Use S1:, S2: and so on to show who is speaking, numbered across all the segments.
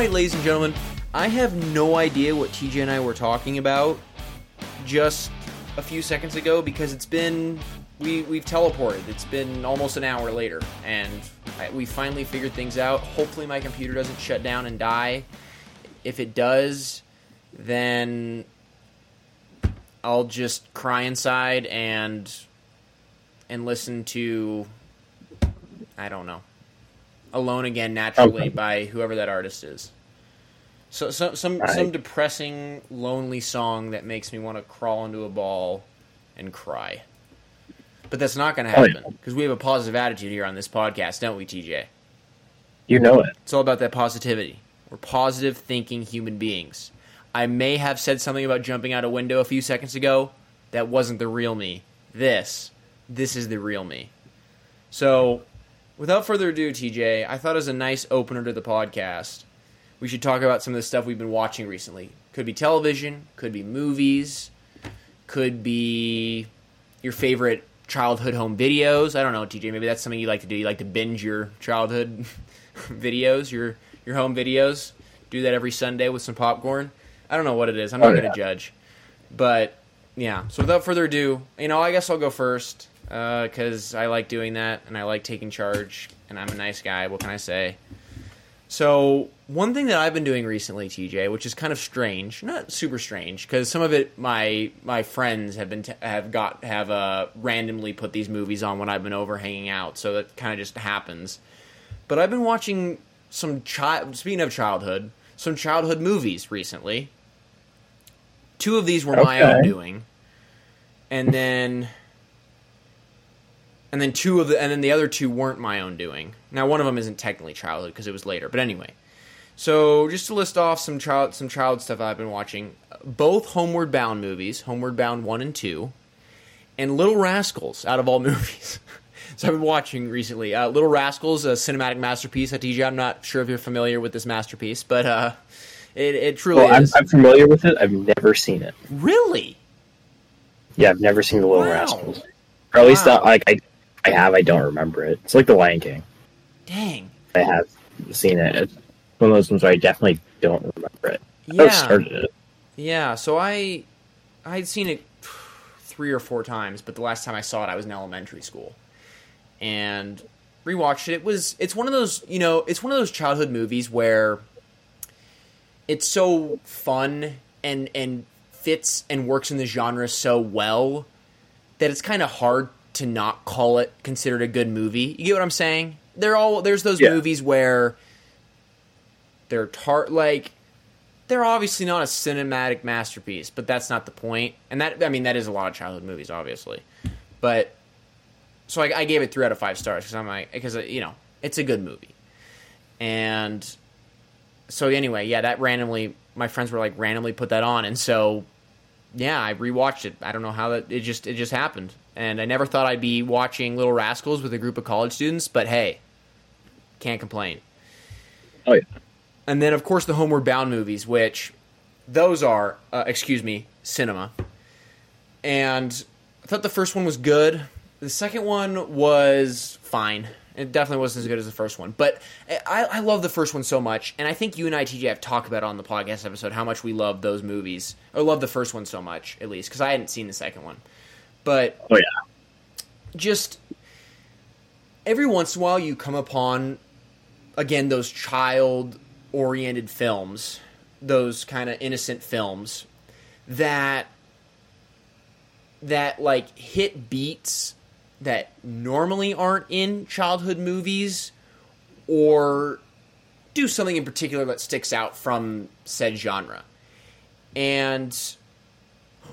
S1: Right, ladies and gentlemen, I have no idea what TJ and I were talking about just a few seconds ago because it's been we we've teleported. It's been almost an hour later, and I, we finally figured things out. Hopefully, my computer doesn't shut down and die. If it does, then I'll just cry inside and and listen to I don't know. Alone Again Naturally
S2: Okay.
S1: by whoever that artist is. So, so some
S2: Right.
S1: some depressing, lonely song that makes me want to crawl into a ball and cry. But that's not going to
S2: Oh, yeah.
S1: happen because we have a positive attitude here on this podcast, don't we, TJ?
S2: You know it.
S1: It's all about that positivity. We're positive thinking human beings. I may have said something about jumping out a window a few seconds ago. That wasn't the real me. This, this is the real me. So, without further ado, TJ, I thought it was a nice opener to the podcast. We should talk about some of the stuff we've been watching recently. Could be television, could be movies, could be your favorite childhood home videos. I don't know, TJ. Maybe that's something you like to do. You like to binge your childhood videos, your your home videos. Do that every Sunday with some popcorn. I don't know what it is. I'm not
S2: Oh,
S1: going to judge. But yeah. So without further ado, you know, I guess I'll go first uh, because I like doing that and I like taking charge and I'm a nice guy. What can I say? So one thing that I've been doing recently, TJ, which is kind of strange, not super strange, because some of it my my friends have been t- have got have uh, randomly put these movies on when I've been over hanging out, so that kind of just happens. But I've been watching some child. Speaking of childhood, some childhood movies recently. Two of these were my own doing, and then and then two of the and then the other two weren't my own doing. Now one of them isn't technically childhood because it was later, but anyway. So just to list off some child some child stuff I've been watching, both Homeward Bound movies, Homeward Bound one and two, and Little Rascals out of all movies. so I've been watching recently. Uh, Little Rascals, a cinematic masterpiece. At TJ, I'm not sure if you're familiar with this masterpiece, but uh, it it truly
S2: Well, I'm,
S1: is.
S2: I'm familiar with it. I've never seen it.
S1: really?
S2: Yeah, I've never seen the Little
S1: Wow.
S2: Rascals. Or at least
S1: Wow.
S2: not, like I, I have. I don't remember it. It's like The Lion King.
S1: Dang.
S2: I have seen it. It's one of those ones where I definitely don't remember it. I
S1: Yeah.
S2: started it.
S1: Yeah, so I I'd seen it three or four times, but the last time I saw it, I was in elementary school, and rewatched it. It was it's one of those you know it's one of those childhood movies where it's so fun and and fits and works in the genre so well that it's kind of hard to not call it considered a good movie. You get what I'm saying? They're all there's those
S2: Yeah.
S1: movies where they're tart like they're obviously not a cinematic masterpiece, but that's not the point. And that I mean that is a lot of childhood movies, obviously. But so I, I gave it three out of five stars because I'm like because uh, you know it's a good movie. And so anyway, yeah, that randomly my friends were like randomly put that on, and so yeah, I rewatched it. I don't know how that it just it just happened, and I never thought I'd be watching Little Rascals with a group of college students, but hey, can't complain.
S2: Oh yeah.
S1: And then, of course, the Homeward Bound movies, which those are, uh, excuse me, cinema. And I thought the first one was good. The second one was fine. It definitely wasn't as good as the first one. But I, I love the first one so much. And I think you and I, TJ, have talked about it on the podcast episode how much we love those movies. Or love the first one so much, at least, because I hadn't seen the second one. But
S2: Oh yeah.
S1: just every once in a while you come upon again those child oriented films those kind of innocent films that that like hit beats that normally aren't in childhood movies or do something in particular that sticks out from said genre and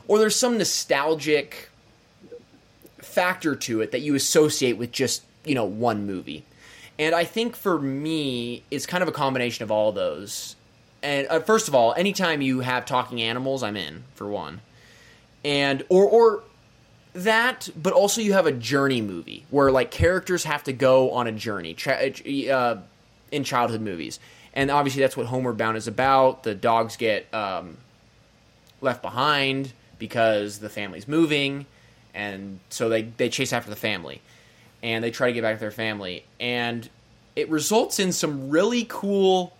S1: or there's some nostalgic factor to it that you associate with just you know one movie. And i think for me it's kind of a combination of all those. And uh, first of all anytime you have talking animals i'm in for one. And or or that but also you have a journey movie where like characters have to go on a journey tra- uh, in childhood movies. And obviously that's what homeward bound is about. The dogs get um, left behind because the family's moving and so they, they chase after the family and they try to get back to their family and it results in some really cool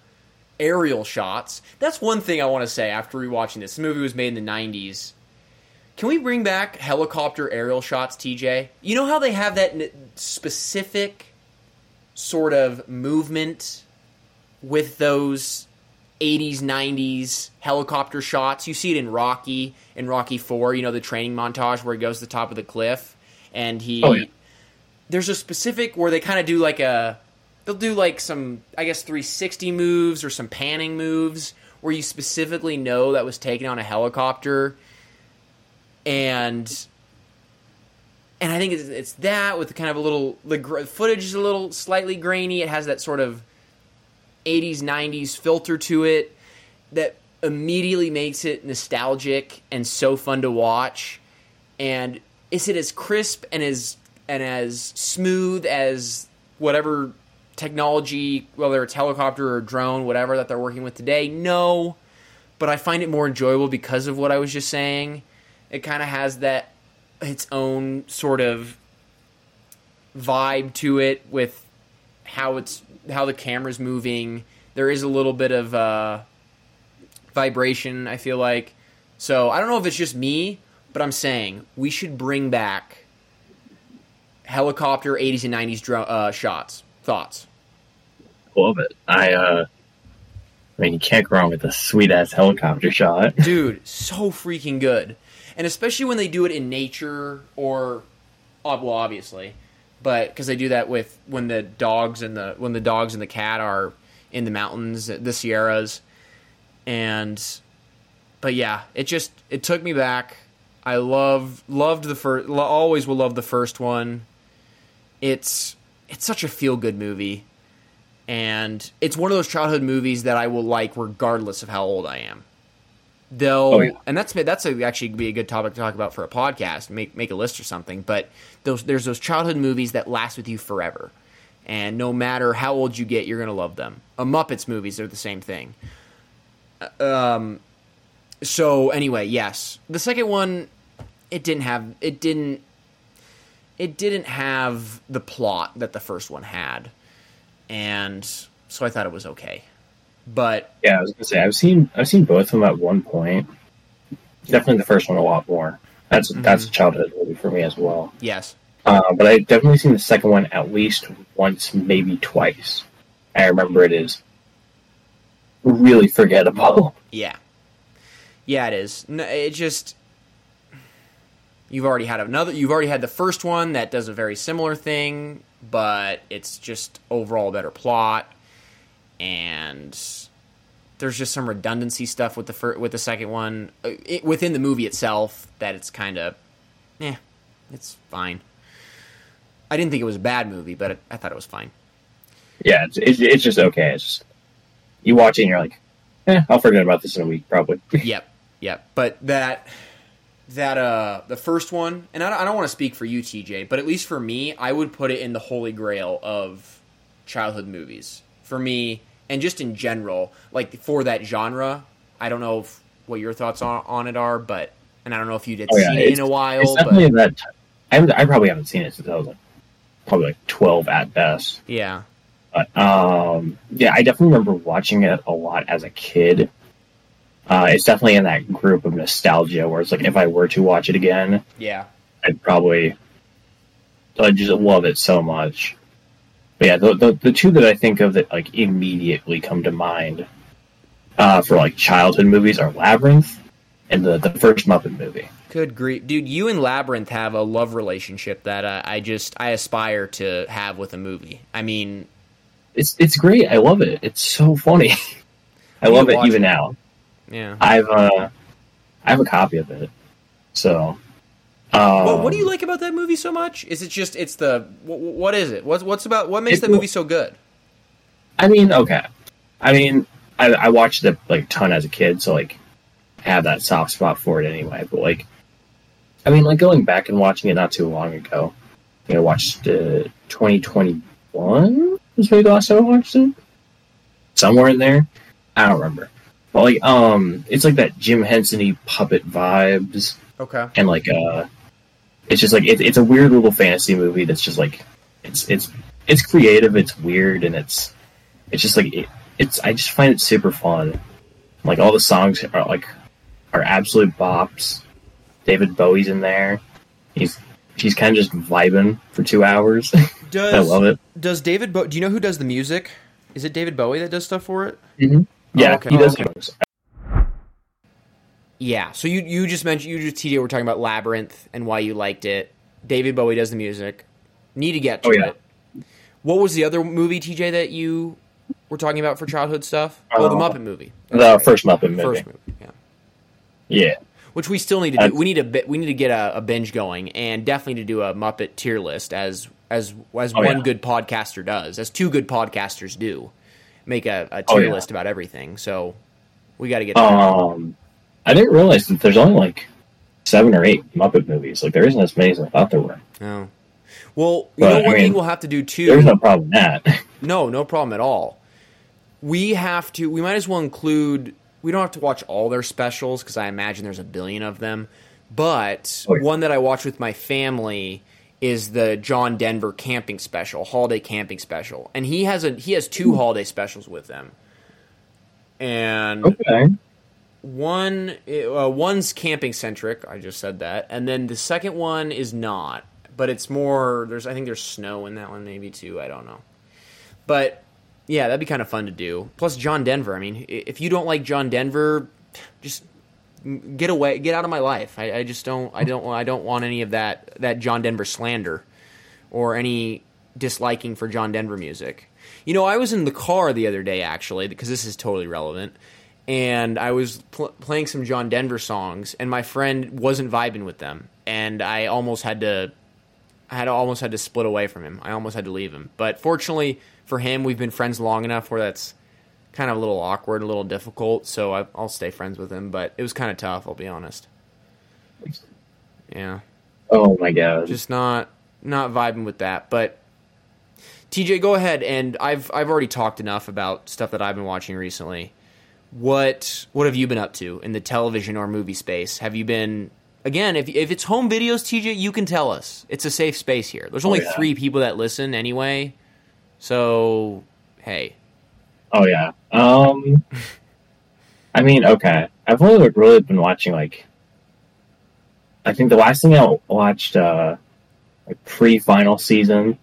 S1: aerial shots. That's one thing I want to say after rewatching this. This movie was made in the 90s. Can we bring back helicopter aerial shots, TJ? You know how they have that specific sort of movement with those 80s, 90s helicopter shots? You see it in Rocky, in Rocky 4, you know, the training montage where he goes to the top of the cliff and he.
S2: Oh, yeah.
S1: There's a specific where they kind of do like a. They'll do like some, I guess, 360 moves or some panning moves where you specifically know that was taken on a helicopter and and I think it's, it's that with kind of a little the footage is a little slightly grainy. It has that sort of 80s 90s filter to it that immediately makes it nostalgic and so fun to watch. And is it as crisp and as and as smooth as whatever technology, whether it's helicopter or drone, whatever that they're working with today? No, but I find it more enjoyable because of what I was just saying. It kind of has that its own sort of vibe to it with how it's how the camera's moving. There is a little bit of uh, vibration. I feel like so. I don't know if it's just me, but I'm saying we should bring back helicopter 80s and 90s dro- uh, shots. Thoughts?
S2: Love it. I uh, I mean, you can't go wrong with a sweet ass helicopter shot.
S1: dude so freaking good and especially when they do it in nature or well obviously but because they do that with when the dogs and the when the dogs and the cat are in the mountains the sierras. And but yeah it just it took me back. I love loved the first always will love the first one. It's it's such a feel good movie. And it's one of those childhood movies that I will like regardless of how old I am. Though,
S2: Oh, yeah.
S1: and that's that's a, actually be a good topic to talk about for a podcast. Make make a list or something. But those there's those childhood movies that last with you forever, and no matter how old you get, you're gonna love them. A Muppets movies are the same thing. Um, so anyway, yes, the second one, it didn't have it didn't it didn't have the plot that the first one had and so I thought it was okay. But
S2: Yeah, I was gonna say I've seen I've seen both of them at one point. Definitely the first one a lot more. That's that's a childhood movie for me as well.
S1: yes,
S2: Uh, but I've definitely seen the second one at least once, maybe twice. I remember it is really forgettable.
S1: yeah, yeah, it is. It just you've already had another. You've already had the first one that does a very similar thing, but it's just overall better plot, and there's just some redundancy stuff with the fir- with the second one uh, it, within the movie itself that it's kind of, eh, it's fine. I didn't think it was a bad movie, but it, I thought it was fine.
S2: Yeah, it's, it's it's just okay. It's just you watch it and you're like, eh, I'll forget about this in a week probably.
S1: yep, yep. But that that uh the first one, and I don't, I don't want to speak for you, TJ, but at least for me, I would put it in the holy grail of childhood movies for me, and just in general, like for that genre. I don't know if, what your thoughts on, on it are, but and I don't know if you did
S2: Oh, yeah,
S1: see it in a while,
S2: it's
S1: but
S2: definitely that. I, I probably haven't seen it since I was like, probably like twelve at best.
S1: yeah,
S2: But um, yeah, I definitely remember watching it a lot as a kid. Uh, it's definitely in that group of nostalgia where it's like if I were to watch it again,
S1: yeah,
S2: I'd probably I just love it so much. But yeah, the, the the two that I think of that like immediately come to mind uh, for like childhood movies are Labyrinth and the the first Muppet movie.
S1: Good grief, dude! You and Labyrinth have a love relationship that uh, I just I aspire to have with a movie. I mean,
S2: It's it's great. I love it. It's so funny. I love it even
S1: it.
S2: now.
S1: yeah.
S2: I've uh, I have a copy of it. So, um,
S1: What, what do you like about that movie so much? Is it just it's the what, what is it? What's what's about what makes
S2: It-
S1: that movie so good?
S2: I mean, okay. I mean, I, I watched it like a ton as a kid, so like I have that soft spot for it anyway. But like, I mean, like going back and watching it not too long ago. I think I watched uh, 2021 was maybe the last time I watched it. Somewhere in there, I don't remember. But like, um, it's like that Jim Henson puppet vibes.
S1: Okay.
S2: and like uh it's just like it, it's a weird little fantasy movie that's just like it's it's it's creative it's weird and it's it's just like it, it's I just find it super fun. Like all the songs are like are absolute bops. David Bowie's in there. He's he's kind of just vibing for two hours.
S1: Does
S2: I love it.
S1: Does David? Bo- do you know who does the music? Is it David Bowie that does stuff for it? Mm-hmm.
S2: Yeah, oh,
S1: okay.
S2: he does.
S1: Oh, okay. Yeah. So you you just mentioned you just TJ were talking about Labyrinth and why you liked it. David Bowie does the music. Need to get to
S2: Oh, yeah.
S1: it. What was the other movie TJ that you were talking about for childhood stuff? oh, the
S2: Uh,
S1: Muppet movie.
S2: The
S1: right.
S2: first Muppet movie.
S1: First movie. Yeah.
S2: Yeah.
S1: Which we still need to do.
S2: That's-
S1: We need a bit. We need to get a, a binge going, and definitely to do a Muppet tier list as as as
S2: Oh,
S1: one
S2: yeah.
S1: good podcaster does, as two good podcasters do. Make a, a
S2: Oh,
S1: tier
S2: yeah.
S1: list about everything. So we got to get. that.
S2: Um, I didn't realize that there's only like seven or eight Muppet movies. Like there isn't as many as I thought there were.
S1: Oh. Well, you
S2: But,
S1: know,
S2: I
S1: one thing
S2: mean,
S1: we'll have to do too.
S2: There's no problem with that.
S1: No, no problem at all. We have to. We might as well include. We don't have to watch all their specials because I imagine there's a billion of them. But
S2: Oh, yeah.
S1: one that I watched with my family is the John Denver camping special, holiday camping special, and he has a he has two hmm. holiday specials with them. And
S2: okay.
S1: One uh, one's camping centric. I just said that, and then the second one is not. But it's more. There's I think there's snow in that one maybe too. I don't know. But yeah, that'd be kind of fun to do. Plus John Denver. I mean, if you don't like John Denver, just get away, get out of my life. I, I just don't. I don't. I don't want any of that that John Denver slander or any disliking for John Denver music. You know, I was in the car the other day actually because this is totally relevant, and I was pl- playing some John Denver songs, and my friend wasn't vibing with them, and I almost had to. I had almost had to split away from him. I almost had to leave him, but fortunately for him, we've been friends long enough where that's kind of a little awkward, a little difficult. So I, I'll stay friends with him, but it was kind of tough. I'll be honest. Yeah
S2: Oh my god.
S1: just not not vibing with that. But TJ, go ahead and I've I've already talked enough about stuff that I've been watching recently. What what have you been up to in the television or movie space? Have you been again? If if it's home videos, TJ, you can tell us. It's a safe space here. There's only
S2: yeah.
S1: three people that listen anyway, so hey,
S2: Oh yeah. Um. I mean, okay. I've only really been watching like. I think the last thing I watched, uh, like pre-final season,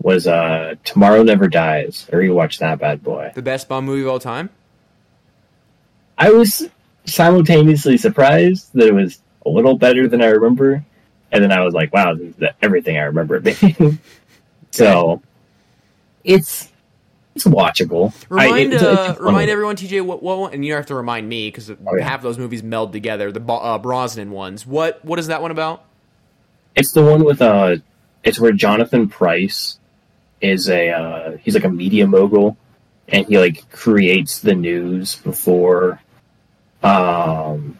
S2: was uh Tomorrow Never Dies. I rewatched that bad boy.
S1: the best Bond movie of all time.
S2: I was simultaneously surprised that it was a little better than I remember, and then I was like, "Wow, this is the- everything I remember it being." so, it's it's watchable. I-
S1: Remind
S2: it's- it's
S1: uh,
S2: fun.
S1: remind everyone, TJ, what, what and you don't have to remind me because
S2: Oh, yeah.
S1: half those movies meld together. The uh, Brosnan ones. What what is that one about?
S2: It's the one with uh, it's where Jonathan Pryce is a uh, he's like a media mogul, and he like creates the news before, um,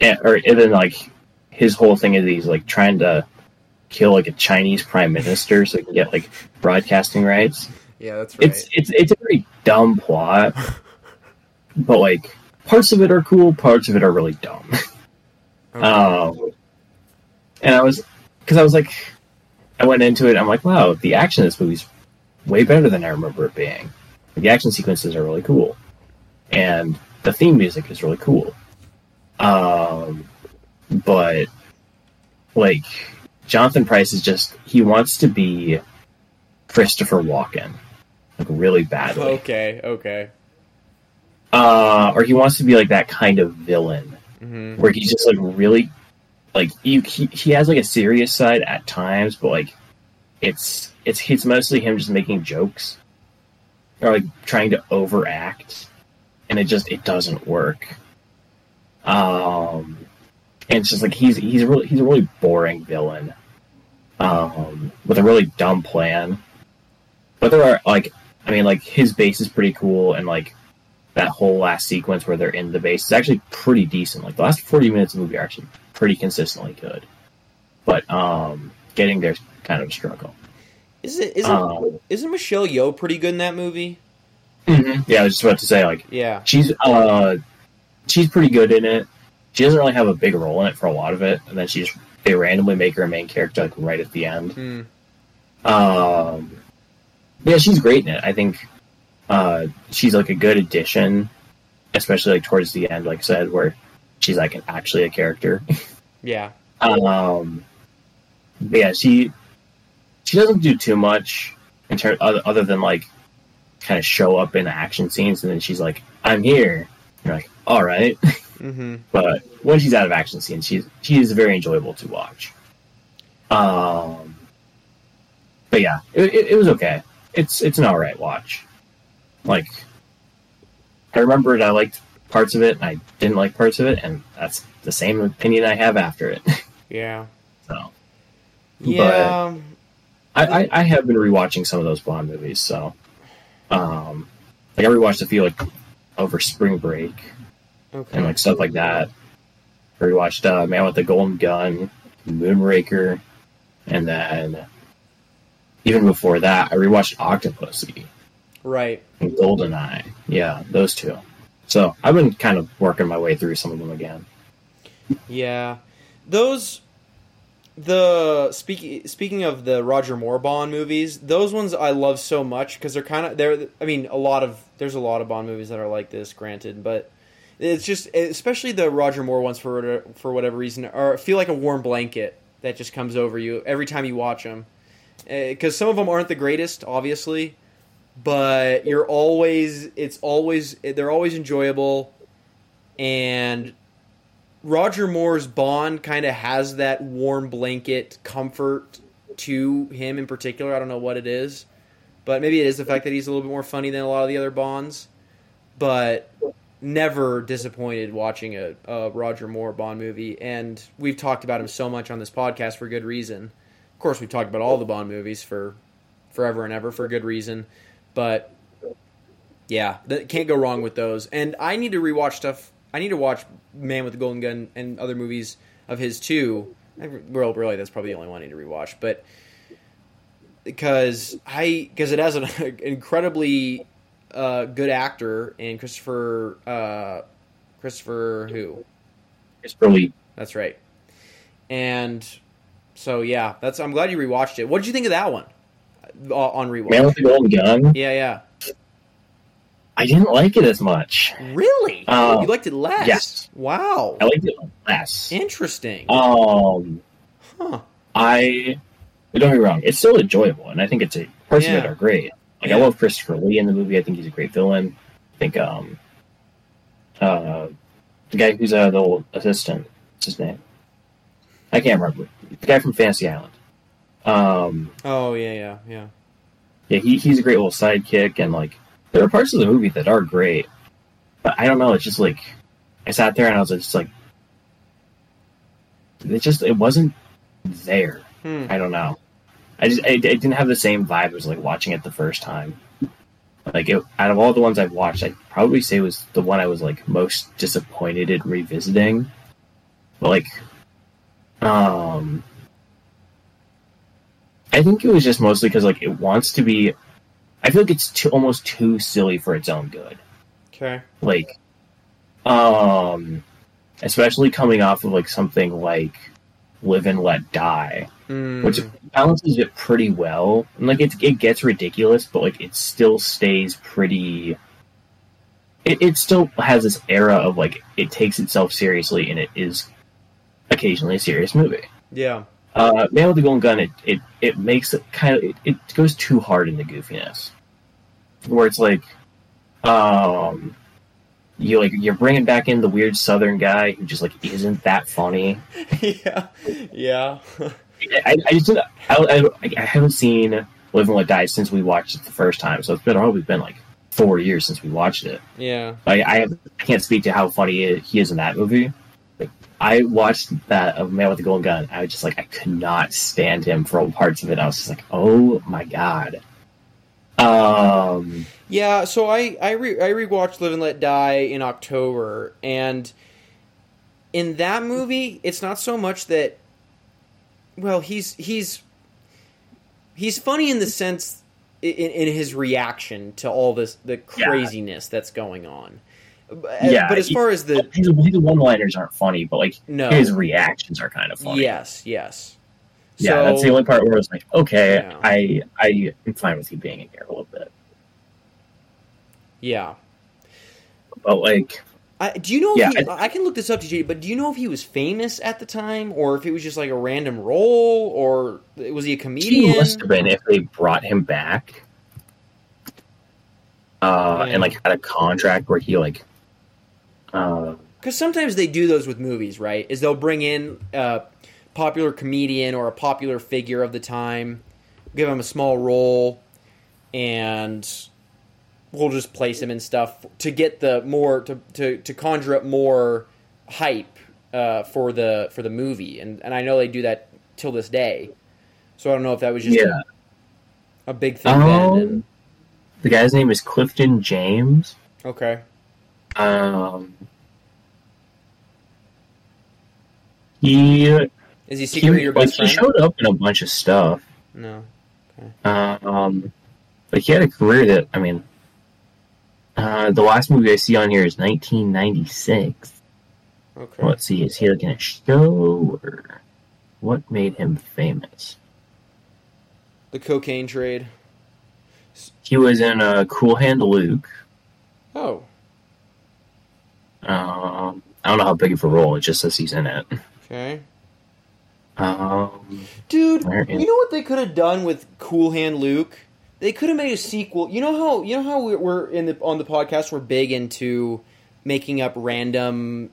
S2: and, or and then like his whole thing is he's like trying to kill like a Chinese prime minister so he can get like broadcasting rights.
S1: Yeah, that's right.
S2: It's it's it's a very dumb plot, but like parts of it are cool, parts of it are really dumb. Um, and I was, because I was like, I went into it. I'm like, wow, the action in this movie's way better than I remember it being. The action sequences are really cool, and the theme music is really cool. Um, but like Jonathan Pryce is just he wants to be Christopher Walken, like really badly.
S1: Okay, okay.
S2: uh, or he wants to be like that kind of villain.
S1: Hmm
S2: where he's just like really like you he, he has like a serious side at times but like it's it's it's mostly him just making jokes. Or like trying to overact and it just it doesn't work um and it's just like he's he's really he's a really boring villain um with a really dumb plan but there are like i mean like his base is pretty cool and like that whole last sequence where they're in the base is actually pretty decent. Like the last forty minutes of the movie are actually pretty consistently good, but um, getting there's kind of a struggle.
S1: Is it isn't
S2: Um,
S1: isn't Michelle Yeoh pretty good in that movie?
S2: Yeah, I was just about to say like
S1: Yeah.
S2: she's uh she's pretty good in it. She doesn't really have a big role in it for a lot of it, and then she just they randomly make her a main character like right at the end.
S1: Hmm.
S2: Um, yeah, she's great in it. I think uh, she's like a good addition, especially like towards the end, like I said, where she's like an, actually a character.
S1: Yeah.
S2: um, yeah, she she doesn't do too much in terms other, other than like kind of show up in the action scenes, and then she's like, "I'm here." You're like, "All right,"
S1: Mm-hmm.
S2: but when she's out of action scenes, she's she is very enjoyable to watch. Um, but yeah, it, it, it was okay. It's it's an all right watch. Like, I remembered I liked parts of it, and I didn't like parts of it, and that's the same opinion I have after it.
S1: Yeah.
S2: so
S1: Yeah.
S2: I, I, I have been rewatching some of those Bond movies, so um, like I rewatched a few like over spring break
S1: okay.
S2: and like stuff like that. I rewatched uh, Man with the Golden Gun, Moonraker, and then even before that, I rewatched Octopussy
S1: right.
S2: and Goldeneye. Yeah, those two. So I've been kind of working my way through some of them again.
S1: Yeah, those the speaking speaking of the Roger Moore Bond movies, those ones I love so much because they're kind of they're. I mean, a lot of there's a lot of Bond movies that are like this, granted, but it's just especially the Roger Moore ones for for whatever reason are feel like a warm blanket that just comes over you every time you watch them. Because eh, some of them aren't the greatest, obviously, but you're always it's always they're always enjoyable and Roger Moore's Bond kind of has that warm blanket comfort to him in particular. I don't know what it is, but maybe it is the fact that he's a little bit more funny than a lot of the other Bonds. But never disappointed watching a, a Roger Moore Bond movie, and we've talked about him so much on this podcast for good reason. Of course, we've talked about all the Bond movies for forever and ever for good reason, but yeah, can't go wrong with those. And I need to rewatch stuff. I need to watch Man with the Golden Gun and other movies of his too. I, well, really, that's probably the only one I need to rewatch. But because I because it has an incredibly uh, good actor and Christopher uh, Christopher who
S2: It's really
S1: that's right. And so yeah, that's I'm glad you rewatched it. What did you think of that one uh, on rewatch?
S2: Man with the Golden Gun.
S1: yeah, yeah.
S2: I didn't like it as much.
S1: Really?
S2: Uh,
S1: you liked it less?
S2: yes.
S1: Wow.
S2: I liked it less.
S1: Interesting.
S2: Um,
S1: huh.
S2: I don't get me wrong, it's still enjoyable, and I think it's a parts of it are great. Like
S1: Yeah.
S2: I love Christopher Lee in the movie. I think he's a great villain. I think um, uh, the guy who's uh, the old assistant, what's his name? I can't remember. The guy from Fantasy Island. Um,
S1: Oh yeah, yeah, yeah.
S2: yeah, he, he's a great little sidekick, and like there are parts of the movie that are great, but I don't know. It's just like I sat there and I was just like, it just it wasn't there.
S1: Hmm.
S2: I don't know. I just I, it didn't have the same vibe as like watching it the first time. Like it, out of all the ones I've watched, I'd probably say it was the one I was like most disappointed in revisiting. But like, um, I think it was just mostly because like it wants to be. I feel like it's too, almost too silly for its own good
S1: Okay.
S2: like um especially coming off of like something like live and let die
S1: Hmm.
S2: which balances it pretty well and like it, it gets ridiculous but like it still stays pretty it, it still has this era of like it takes itself seriously and it is occasionally a serious movie
S1: yeah.
S2: Uh, Man with the Golden Gun, it, it, it makes it kind of it, it goes too hard in the goofiness, where it's like, um, you like you're bringing back in the weird Southern guy who just like isn't that funny.
S1: yeah. Yeah.
S2: I, I just didn't, I, I, I haven't seen Live and Let Die since we watched it the first time, so it's been probably been like four years since we watched it.
S1: yeah.
S2: I, I, have, I can't speak to how funny he is in that movie. Like, I watched that of Man with the Golden Gun. I was just like, I could not stand him for all parts of it. I was just like, oh my god. Um,
S1: Yeah, so I I re, I rewatched Live and Let Die in October, and in that movie, it's not so much that. Well, he's he's he's funny in the sense in, in his reaction to all this the
S2: Yeah.
S1: craziness that's going on. But-
S2: Yeah,
S1: but as
S2: he-
S1: far as the
S2: his, his one-liners aren't funny, but like
S1: no,
S2: his reactions are kind of funny.
S1: yes, yes,
S2: yeah,
S1: So-
S2: that's the only part where it's like, okay,
S1: Yeah.
S2: I I am fine with you being in here a little bit.
S1: Yeah.
S2: But like,
S1: I, do you know? If
S2: Yeah,
S1: he, I, can look this up, to you, But do you know if he was famous at the time, or if it was just like a random role, or was he a
S2: he
S1: comedian?
S2: must have been if they brought him back, uh,
S1: Yeah.
S2: and like had a contract where he like, uh,
S1: Because sometimes they do those with movies, right? Is they'll bring in a popular comedian or a popular figure of the time, give him a small role, and we'll just place him in stuff to get the more to to, to conjure up more hype uh, for the for the movie. And and I know they do that till this day. So I don't know if that was just
S2: yeah.
S1: a, a big thing then.
S2: Um,
S1: And,
S2: The guy's name is Clifton James.
S1: okay.
S2: Um, he
S1: Is he secretly
S2: he,
S1: your
S2: like,
S1: best
S2: he showed up in a bunch of stuff.
S1: No.
S2: Um, but he had a career that I mean, uh, the last movie I see on here is 1996.
S1: Okay.
S2: Let's see, is he like in a show or what made him famous?
S1: The cocaine trade.
S2: He was in uh, Cool Hand Luke.
S1: Oh.
S2: Um, I don't know how big of a role. It just says he's in it.
S1: Okay.
S2: Um,
S1: Dude, you know what they could have done with Cool Hand Luke? They could have made a sequel. You know how you know how we- we're in the on the podcast we're big into making up random,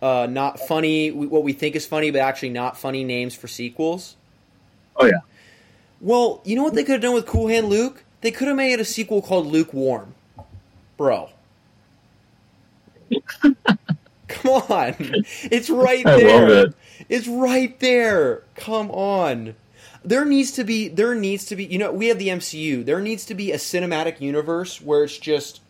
S1: uh, not funny what we think is funny but actually not funny names for sequels.
S2: oh yeah,
S1: Well, you know what they could have done with Cool Hand Luke? They could have made a sequel called Lukewarm, bro. Come on, it's right
S2: I
S1: there.
S2: love it.
S1: It's right there. Come on. There needs to be there needs to be you know, we have the MCU. There needs to be a cinematic universe where it's just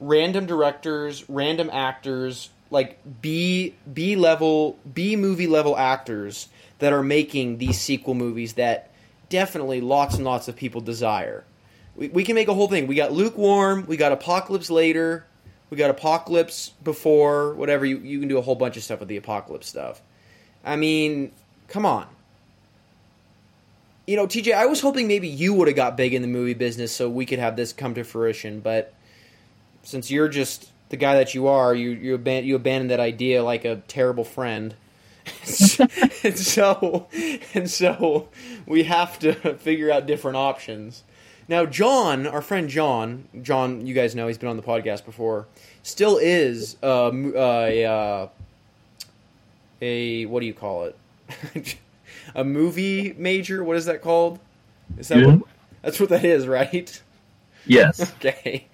S1: random directors, random actors, like B B level B movie level actors that are making these sequel movies that definitely lots and lots of people desire. We, we can make a whole thing. We got lukewarm, we got apocalypse later, we got apocalypse before, whatever you you can do a whole bunch of stuff with the apocalypse stuff. I mean, come on. You know, TJ, I was hoping maybe you would have got big in the movie business so we could have this come to fruition, but since you're just the guy that you are, you you, aban- you abandoned that idea like a terrible friend. and so and so we have to figure out different options. Now, John, our friend John, John, you guys know he's been on the podcast before, still is uh, uh, a uh, a what do you call it? a movie major? What is that called? Is that
S2: Yeah.
S1: what, that's what that is, right?
S2: yes.
S1: Okay.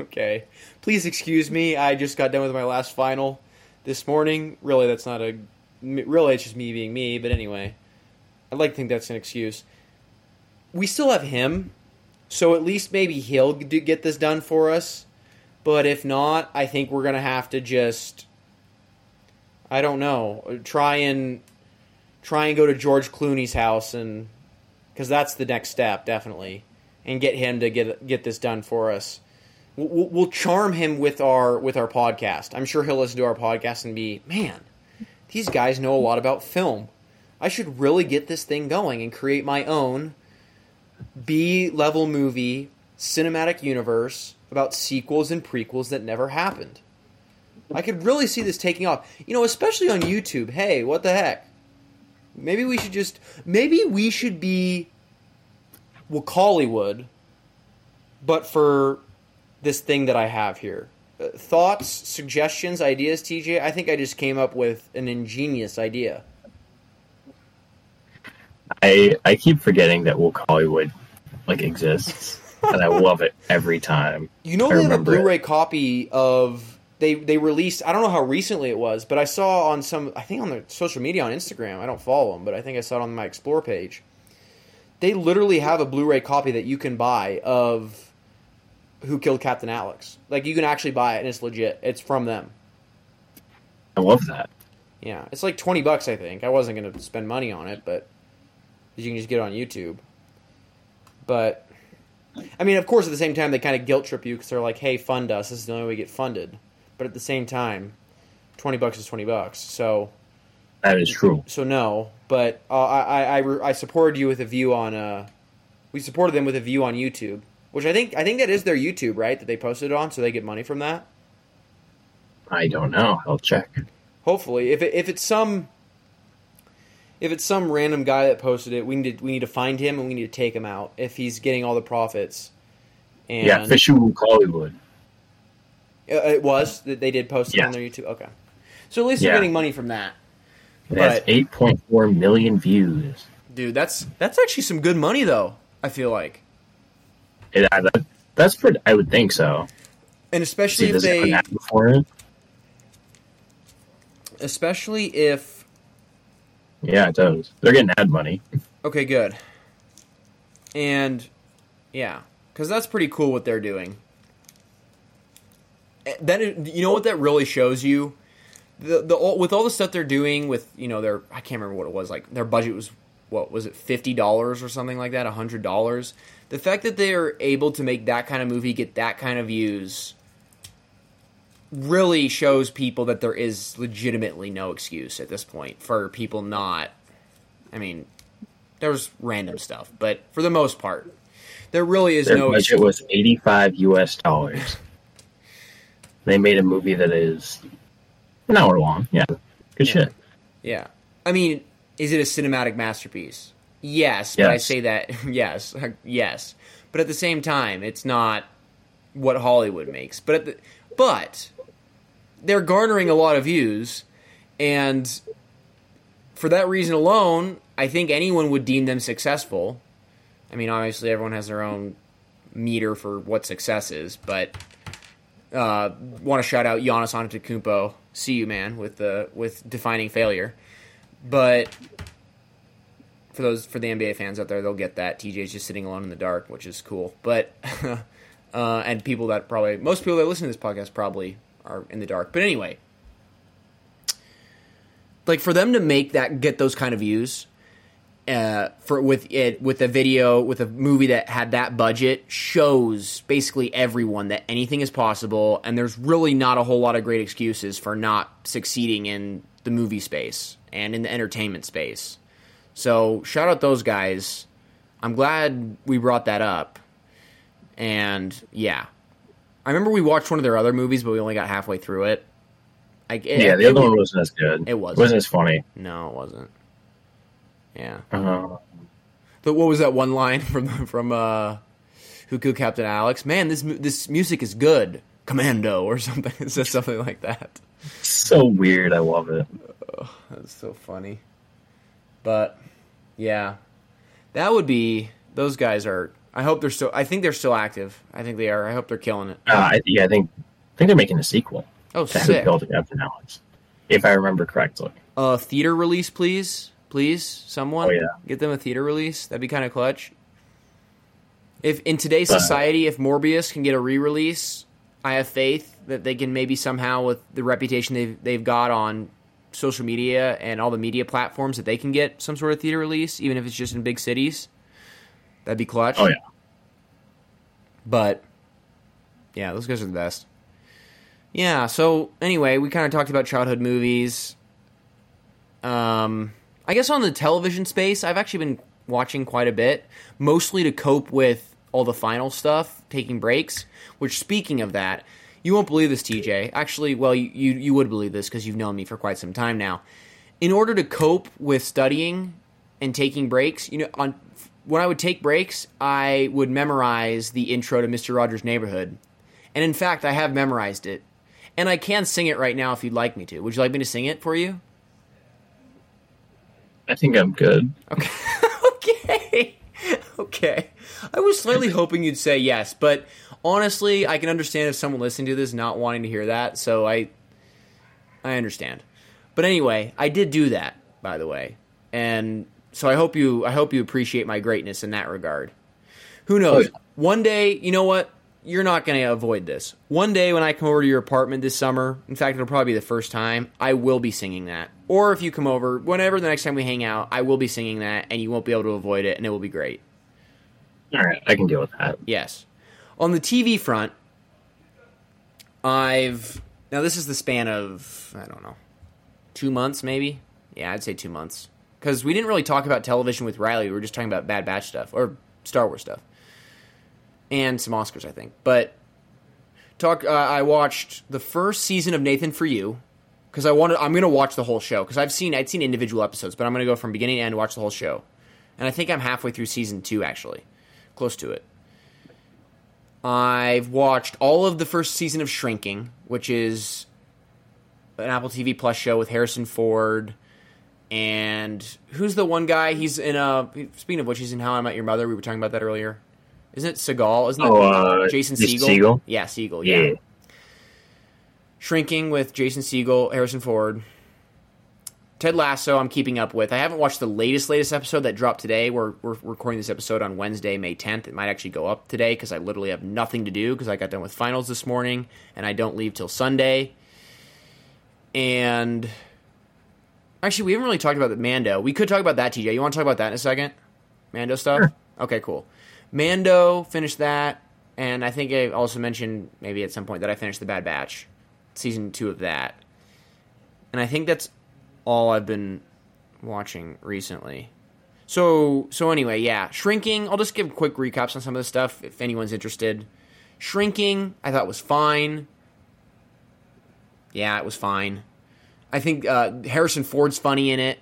S1: Okay. Please excuse me. I just got done with my last final this morning. Really, that's not a. Really, it's just me being me. But anyway, I'd like to think that's an excuse. We still have him, so at least maybe he'll get this done for us. But if not, I think we're gonna have to just. I don't know. Try and try and go to George Clooney's house and because that's the next step, definitely, and get him to get get this done for us. We'll, we'll charm him with our with our podcast. I'm sure he'll listen to our podcast and be, man, these guys know a lot about film. I should really get this thing going and create my own B level movie cinematic universe about sequels and prequels that never happened. I could really see this taking off. You know, especially on YouTube. Hey, what the heck? Maybe we should just maybe we should be Wakaliwood, but for this thing that I have here. Uh, thoughts, suggestions, ideas, TJ? I think I just came up with an ingenious idea.
S2: I I keep forgetting that Wakaliwood like exists, and I love it every time.
S1: You know
S2: I
S1: they have a. Blu-ray copy of they they released. I don't know how recently it was, but I saw on some. I think on their social media on Instagram. I don't follow them, but I think I saw it on my Explore page. They literally have a Blu-ray copy that you can buy of Who Killed Captain Alex. Like you can actually buy it, and it's legit. It's from them.
S2: I love that.
S1: Yeah, it's like twenty bucks. I think I wasn't going to spend money on it, but you can just get it on YouTube. But I mean, of course, at the same time, they kind of guilt trip you because they're like, "Hey, fund us. This is the only way we get funded." But at the same time, twenty bucks is twenty bucks. So,
S2: That is true.
S1: so no. But uh, I, I, I, supported you with a view on. Uh, we supported them with a view on YouTube. which I think I think that is their YouTube, right? That they posted on, so they get money from that.
S2: I don't know. I'll check.
S1: Hopefully, if it, if it's some if it's some random guy that posted it, we need to, we need to find him and we need to take him out if he's getting all the profits. And
S2: yeah, Fishu Hollywood.
S1: Uh, it was that they did post it
S2: Yeah.
S1: on their YouTube. Okay, so at least
S2: Yeah.
S1: they're getting money from that,
S2: It has 8.4 million views.
S1: dude. That's that's actually some good money though. I feel like,
S2: It, I, that's pretty. I would think so.
S1: and especially
S2: See,
S1: if
S2: does it have an
S1: they,
S2: ad before it?
S1: especially if
S2: Yeah, it does. They're getting ad money.
S1: Okay, good. And yeah, because that's pretty cool what they're doing. Eh, That you know what that really shows you, the the with all the stuff they're doing with you know their I can't remember what it was like their budget was what was it fifty dollars or something like that hundred dollars. The fact that they're able to make that kind of movie get that kind of views really shows people that there is legitimately no excuse at this point for people not I mean, there's random stuff, but for the most part, there really is no.
S2: Their
S1: no.
S2: budget was 85 US dollars. they made a movie that is an hour long. Yeah, good shit.
S1: yeah, I mean, is it a cinematic masterpiece? Yes, but I say that yes, yes, but at the same time, it's not what Hollywood makes. But at the, but they're garnering a lot of views, and for that reason alone, I think anyone would deem them successful. I mean, obviously, everyone has their own meter for what success is, but uh, want to shout out Giannis Antetokounmpo. See you, man, with the with defining failure. But for those for the NBA fans out there, they'll get that TJ's just sitting alone in the dark, which is cool. But uh, and people that probably most people that listen to this podcast probably are in the dark. But anyway, like for them to make that get those kind of views uh, for with it with a video with a movie that had that budget shows basically everyone that anything is possible and there's really not a whole lot of great excuses for not succeeding in the movie space and in the entertainment space. So shout out those guys. I'm glad we brought that up. And yeah. I remember we watched one of their other movies but we only got halfway through it. I, it-
S2: Yeah, the
S1: it
S2: other one wasn't as good.
S1: It wasn't.
S2: wasn't as funny.
S1: No, it wasn't. Yeah.
S2: Uh,
S1: But what was that one line from from uh, Who Killed Captain Alex? Man, this this music is good, Commando or something. It says something like that.
S2: so weird. I love it.
S1: That's so funny. But yeah, that would be. Those guys are. I hope they're still. I think they're still active. I think they are. I hope they're killing it.
S2: Uh, I, yeah, I think I think they're making a sequel
S1: Oh,
S2: to
S1: sick.
S2: Killed Captain Alex, if I remember correctly.
S1: Uh, theater release, please, please, someone.
S2: Oh, yeah.
S1: get them a theater release. That'd be kind of clutch. If in today's
S2: But-
S1: society, if Morbius can get a re-release, I have faith that they can maybe somehow, with the reputation they've they've got on social media and all the media platforms, that they can get some sort of theater release, even if it's just in big cities. That'd be clutch.
S2: Oh yeah,
S1: But yeah, those guys are the best. Yeah, so anyway, we kind of talked about childhood movies. Um, I guess on the television space, I've actually been watching quite a bit, mostly to cope with all the final stuff, taking breaks. Which, speaking of that, you won't believe this, TJ. Actually, well, you you, you would believe this because you've known me for quite some time now. In order to cope with studying and taking breaks, you know, on when I would take breaks, I would memorize the intro to Mister Rogers' Neighborhood, and in fact, I have memorized it, and I can sing it right now if you'd like me to. Would you like me to sing it for you?
S2: I think I'm good.
S1: Okay. okay. Okay. I was slightly hoping you'd say yes, but honestly, I can understand if someone listening to this not wanting to hear that, so I I understand. But anyway, I did do that, by the way. And so I hope you I hope you appreciate my greatness in that regard. Who knows? One day, you know what? You're not going to avoid this. One day when I come over to your apartment this summer, in fact, it'll probably be the first time, I will be singing that. Or if you come over, whenever the next time we hang out, I will be singing that and you won't be able to avoid it and it will be great.
S2: All right, I can deal with that.
S1: Yes. On the TV front, I've now this is the span of I don't know, two months maybe. Yeah, I'd say two months because we didn't really talk about television with Riley. We were just talking about Bad Batch stuff or Star Wars stuff. and some Oscars, I think. But talk. Uh, I watched the first season of Nathan for You because I wanted. I'm going to watch the whole show because I've seen I'd seen individual episodes, but I'm going to go from beginning to end watch the whole show. And I think I'm halfway through season two, actually, close to it. I've watched all of the first season of Shrinking, which is an Apple TV Plus show with Harrison Ford and who's the one guy? He's in a. Speaking of which, he's in How I Met Your Mother. We were talking about that earlier. Isn't it Seagal? Isn't it
S2: Oh, uh, Jason
S1: Segel?
S2: Segel?
S1: Yeah, Segel. Yeah.
S2: Yeah.
S1: Shrinking with Jason Segel, Harrison Ford. Ted Lasso, I'm keeping up with. I haven't watched the latest, latest episode that dropped today. We're, we're recording this episode on Wednesday, May 10th. It might actually go up today because I literally have nothing to do because I got done with finals this morning and I don't leave till Sunday. And actually, we haven't really talked about the Mando. We could talk about that, TJ. You want to talk about that in a second? Mando stuff?
S2: Sure.
S1: Okay, cool. Mando, finished that. And I think I also mentioned maybe at some point that I finished The Bad Batch, season two of that. And I think that's all I've been watching recently. So so anyway, yeah, Shrinking. I'll just give quick recaps on some of the stuff if anyone's interested. Shrinking, I thought was fine. Yeah, it was fine. I think uh, Harrison Ford's funny in it.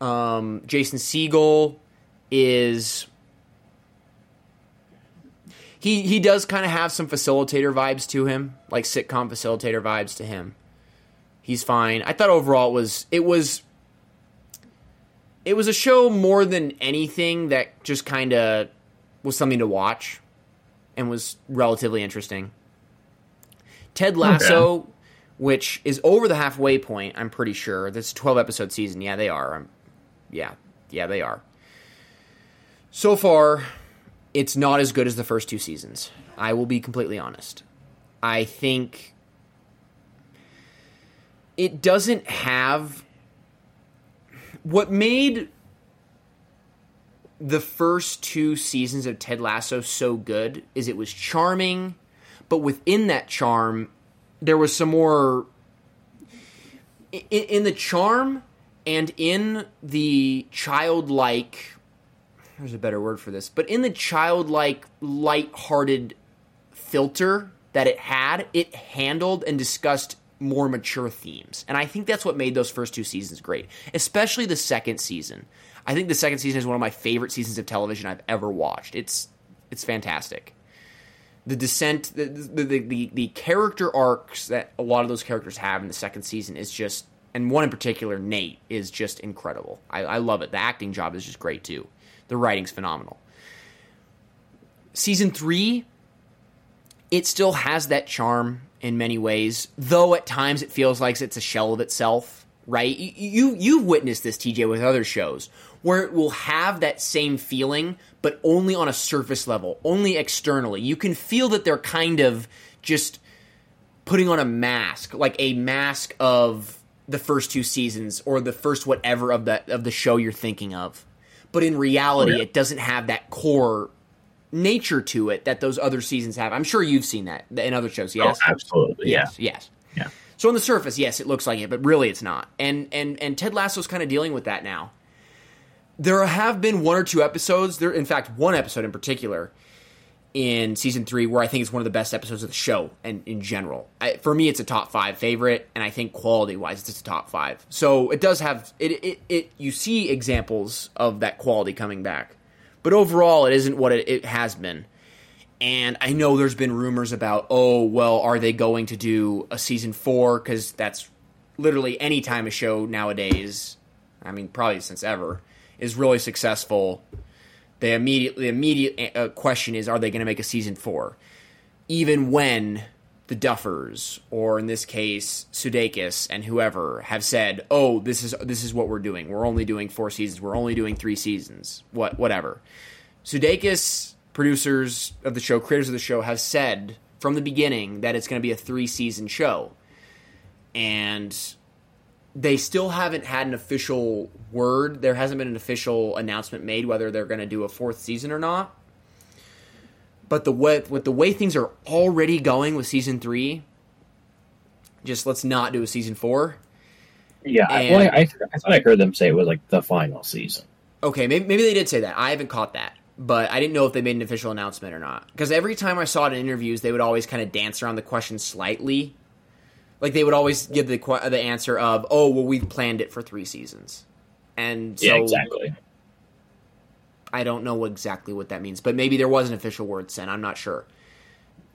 S1: Um, Jason Segel is he he does kind of have some facilitator vibes to him, like sitcom facilitator vibes to him. He's fine. I thought overall it was it was it was a show more than anything that just kind of was something to watch and was relatively interesting. Ted Lasso, which is over the halfway point, I'm pretty sure. This 12 episode season. Yeah, they are. Um yeah, yeah, they are. So far, it's not as good as the first two seasons. I will be completely honest. I think it doesn't have what made the first two seasons of Ted Lasso so good is it was charming, but within that charm, there was some more in, in the charm and in the childlike there's a better word for this, but in the childlike, light-hearted filter that it had, it handled and discussed more mature themes. And I think that's what made those first two seasons great, especially the second season. I think the second season is one of my favorite seasons of television I've ever watched. It's it's fantastic. The descent, the the, the, the, the character arcs that a lot of those characters have in the second season is just, and one in particular, Nate, is just incredible. I, I love it. The acting job is just great too. The writing's phenomenal. Season three, it still has that charm in many ways, though at times it feels like it's a shell of itself. Right? You, you you've witnessed this, TJ, with other shows where it will have that same feeling, but only on a surface level, only externally. You can feel that they're kind of just putting on a mask, like a mask of the first two seasons or the first whatever of the of the show you're thinking of. But in reality,
S2: Oh, yeah.
S1: it doesn't have that core nature to it that those other seasons have. I'm sure you've seen that in other shows. Oh, yes,
S2: Oh, absolutely. Yeah.
S1: yes, yes.
S2: Yeah.
S1: So on the surface, yes, it looks like it, but really it's not. And and and Ted Lasso's kind of dealing with that now. There have been one or two episodes. There, in fact, one episode in particular in season three where I think it's one of the best episodes of the show and in general. I, for me, it's a top five favorite, and I think quality wise, it's a top five. So it does have it, it. It you see examples of that quality coming back, but overall, it isn't what it, it has been. And I know there's been rumors about, oh, well, are they going to do a season four? Because that's literally any time a show nowadays, I mean, probably since ever, is really successful. The immediate, the immediate uh, question is, are they going to make a season four? Even when the Duffers, or in this case, Sudeikis and whoever, have said, "Oh, this is this is what we're doing. We're only doing four seasons. We're only doing three seasons. What, whatever." Sudeikis, producers of the show, creators of the show, have said from the beginning that it's going to be a three season show. And they still haven't had an official word. There hasn't been an official announcement made whether they're going to do a fourth season or not. But the way, with the way things are already going with season three, just let's not do a season four.
S2: Yeah. I-
S1: And-
S2: well, I, I thought I heard them say it was like the final season.
S1: Okay, maybe, maybe they did say that. I haven't caught that. But I didn't know if they made an official announcement or not. Because every time I saw it in interviews, they would always kind of dance around the question slightly. Like they would always give the the answer of, "Oh, well, we've planned it for three seasons," and so
S2: yeah, exactly.
S1: I don't know exactly what that means, but maybe there was an official word sent. I'm not sure.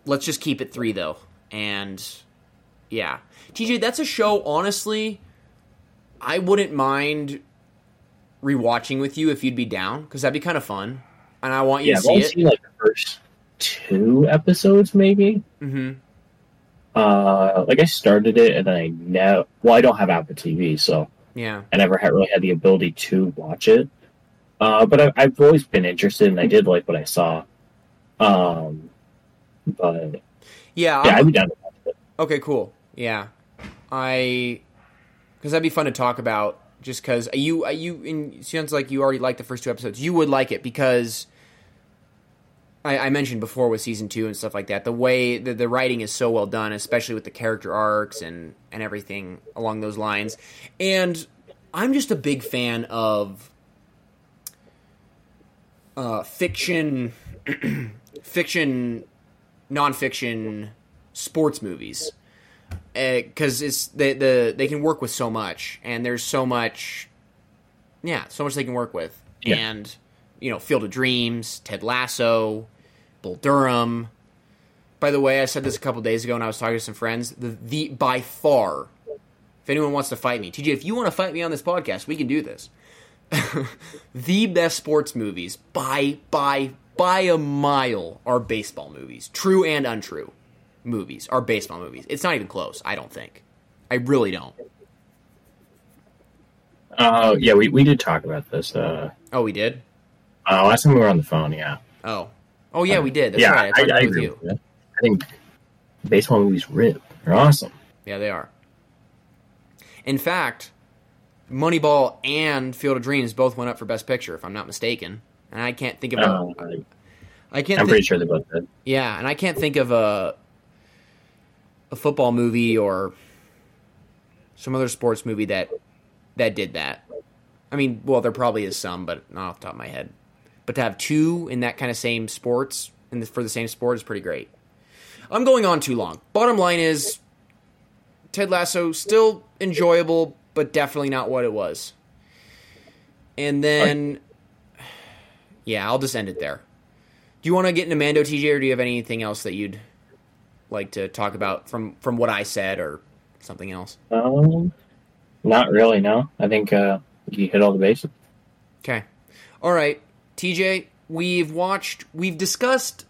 S1: Let's just keep it three though, and yeah, TJ, that's a show. Honestly, I wouldn't mind rewatching with you if you'd be down because that'd be kind of fun, and I want you
S2: Yeah,
S1: to
S2: I've only
S1: it.
S2: seen like the first two episodes, maybe.
S1: hmm
S2: Uh, like I started it and then I never. Well, I don't have Apple TV, so
S1: Yeah,
S2: I never had really had the ability to watch it. Uh, but I, I've always been interested, and I did like what I saw. Um, but
S1: yeah.
S2: yeah,
S1: I'm-
S2: I'd be down to watch it.
S1: Okay, cool. Yeah, I because that'd be fun to talk about. Just because you you sounds like you already liked the first two episodes. You would like it because I, I mentioned before with season two and stuff like that. The way the, the writing is so well done, especially with the character arcs and and everything along those lines. And I'm just a big fan of uh, fiction, fiction, nonfiction sports movies because it's the the they can work with so much, and there's so much, yeah, so much they can work with,
S2: Yeah.
S1: and you know, Field of Dreams, Ted Lasso, Bull Durham. By the way, I said this a couple days ago, and I was talking to some friends. The the by far, if anyone wants to fight me, TJ, if you want to fight me on this podcast, we can do this. the best sports movies by by by a mile are baseball movies, true and untrue movies are baseball movies. It's not even close. I don't think. I really don't.
S2: Uh, yeah, we, we did talk about this. Uh,
S1: Oh, we did.
S2: Uh, last time we were on the phone, yeah.
S1: Oh, oh yeah, we did. That's
S2: yeah,
S1: right. I
S2: I, I
S1: with
S2: agree
S1: you.
S2: with. I think baseball movies rip. They're awesome.
S1: Yeah, they are. In fact, Moneyball and Field of Dreams both went up for Best Picture, if I'm not mistaken. And I can't think of a.
S2: Uh,
S1: I can't.
S2: I'm
S1: think,
S2: pretty sure they both did.
S1: Yeah, and I can't think of a a football movie or some other sports movie that that did that. I mean, well, there probably is some, but not off the top of my head. But to have two in that kind of same sports the, for the same sport is pretty great. I'm going on too long. Bottom line is, Ted Lasso still enjoyable, but definitely not what it was. And then, yeah, I'll just end it there. Do you want to get into Mando TJ, or do you have anything else that you'd like to talk about from from what I said, or something else?
S2: Um, not really. No, I think uh, you hit all the bases.
S1: Okay. All right, TJ, we've watched, we've discussed,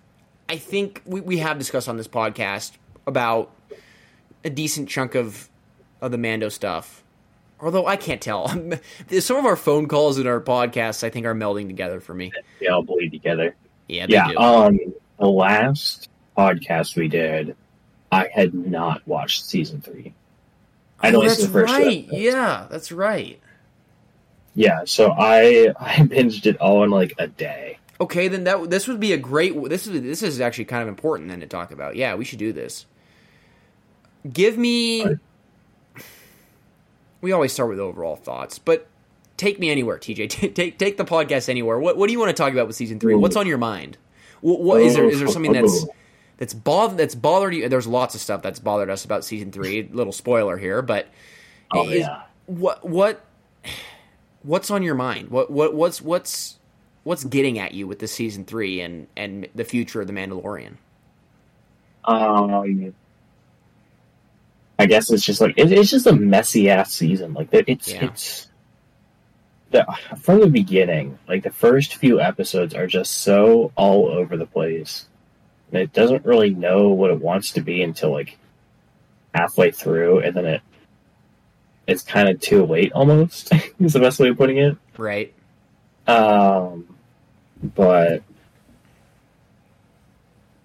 S1: I think we, we have discussed on this podcast about a decent chunk of of the Mando stuff. Although I can't tell. Some of our phone calls and our podcasts, I think, are melding together for me.
S2: They all bleed together.
S1: Yeah, they
S2: Yeah.
S1: do.
S2: Um, the last podcast we did, I had not watched season three. I'd
S1: oh, that's
S2: the first
S1: right. Yeah, that's right.
S2: Yeah, so I I binged it all in like a day.
S1: Okay, then that this would be a great. This is this is actually kind of important then to talk about. Yeah, we should do this. Give me.
S2: Right.
S1: We always start with overall thoughts, but take me anywhere, TJ. Take take, take the podcast anywhere. What what do you want to talk about with season three?
S2: Ooh.
S1: What's on your mind? What, what is there? Is there something that's that's bothered that's bothered you? There's lots of stuff that's bothered us about season three. Little spoiler here, but
S2: Oh
S1: is-
S2: yeah.
S1: what what what's on your mind? What what what's what's what's getting at you with the season three and and the future of the Mandalorian?
S2: Um, I guess it's just like it, it's just a messy ass season. Like it's
S1: Yeah.
S2: it's the, from the beginning. Like the first few episodes are just so all over the place, and it doesn't really know what it wants to be until like halfway through, and then it it's kind of too late almost. is the best way of putting it.
S1: Right?
S2: Um, but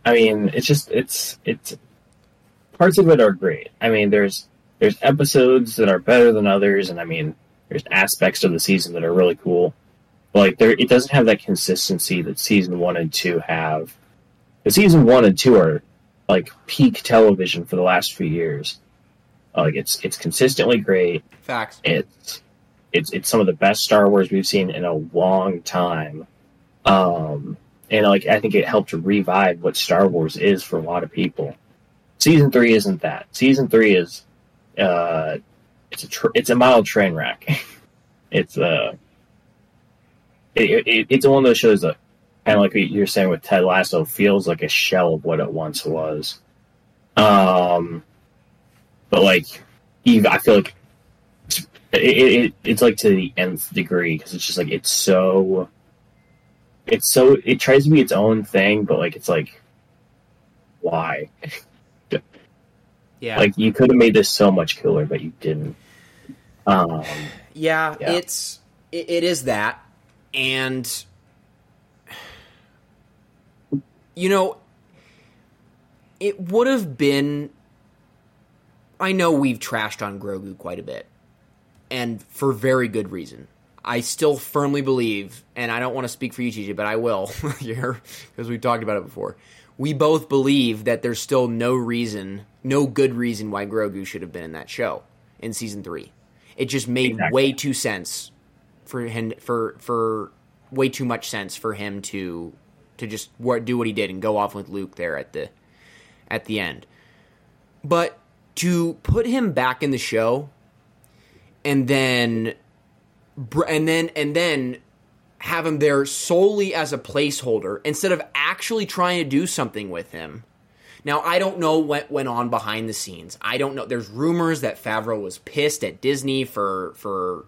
S2: I mean, it's just it's it's parts of it are great. I mean, there's there's episodes that are better than others, and I mean, there's aspects of the season that are really cool. But like, there it doesn't have that consistency that season one and two have. The season one and two are like peak television for the last few years. Like it's it's consistently great.
S1: Facts.
S2: It's it's it's some of the best Star Wars we've seen in a long time. Um, and like I think it helped to revive what Star Wars is for a lot of people. Season three isn't that. Season three is, uh, it's a tr- it's a mild train wreck. it's uh, it, it, it's one of those shows that kind of like you're saying with Ted Lasso feels like a shell of what it once was. Um, but like, even I feel like it's, it, it, it's like to the nth degree because it's just like it's so it's so it tries to be its own thing, but like it's like why?
S1: Yeah.
S2: Like you could have made this so much cooler, but you didn't. Um,
S1: yeah,
S2: Yeah.
S1: it's it, it is that, and you know, it would have been. I know we've trashed on Grogu quite a bit, and for very good reason. I still firmly believe, and I don't want to speak for you, TJ, but I will here because we've talked about it before. We both believe that there's still no reason, no good reason why Grogu should have been in that show in season three. It just made
S2: Exactly.
S1: way too sense for him for for way too much sense for him to to just do what he did and go off with Luke there at the at the end. But to put him back in the show and then and then and then have him there solely as a placeholder instead of actually trying to do something with him. Now I don't know what went on behind the scenes. I don't know. There's rumors that Favreau was pissed at Disney for for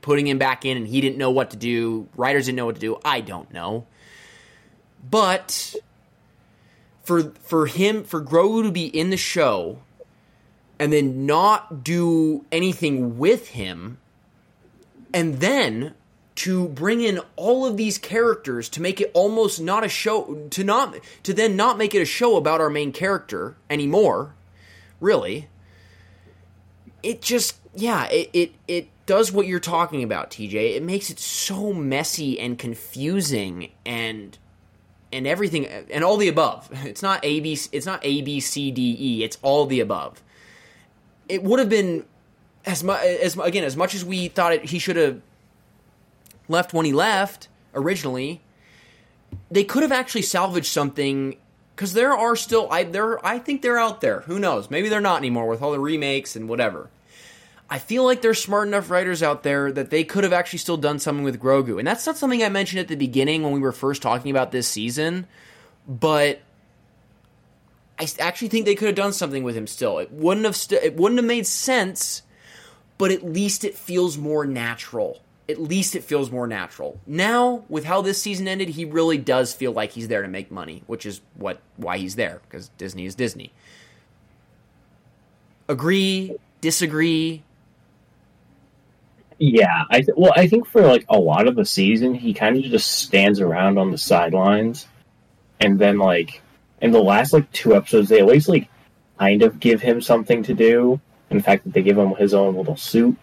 S1: putting him back in and he didn't know what to do. Writers didn't know what to do. I don't know. But for for him for Grogu to be in the show and then not do anything with him and then to bring in all of these characters to make it almost not a show to not to then not make it a show about our main character anymore really it just yeah it it, it does what you're talking about TJ it makes it so messy and confusing and and everything and all the above. It's not a b it's not a b c d e it's all the above it would have been as much as again as much as we thought it, he should have left when he left originally they could have actually salvaged something because there are still I there I think they're out there. Who knows? Maybe they're not anymore with all the remakes and whatever. I feel like there's smart enough writers out there that they could have actually still done something with Grogu. And that's not something I mentioned at the beginning when we were first talking about this season but I actually think they could have done something with him still it wouldn't have st- it wouldn't have made sense but at least it feels more natural. At least it feels more natural. Now, with how this season ended, he really does feel like he's there to make money, which is what why he's there because Disney is Disney. Agree, disagree.
S2: Yeah, I th- well, I think for like a lot of the season, he kind of just stands around on the sidelines, and then like in the last like two episodes, they at least like kind of give him something to do. And the fact that they give him his own little suit,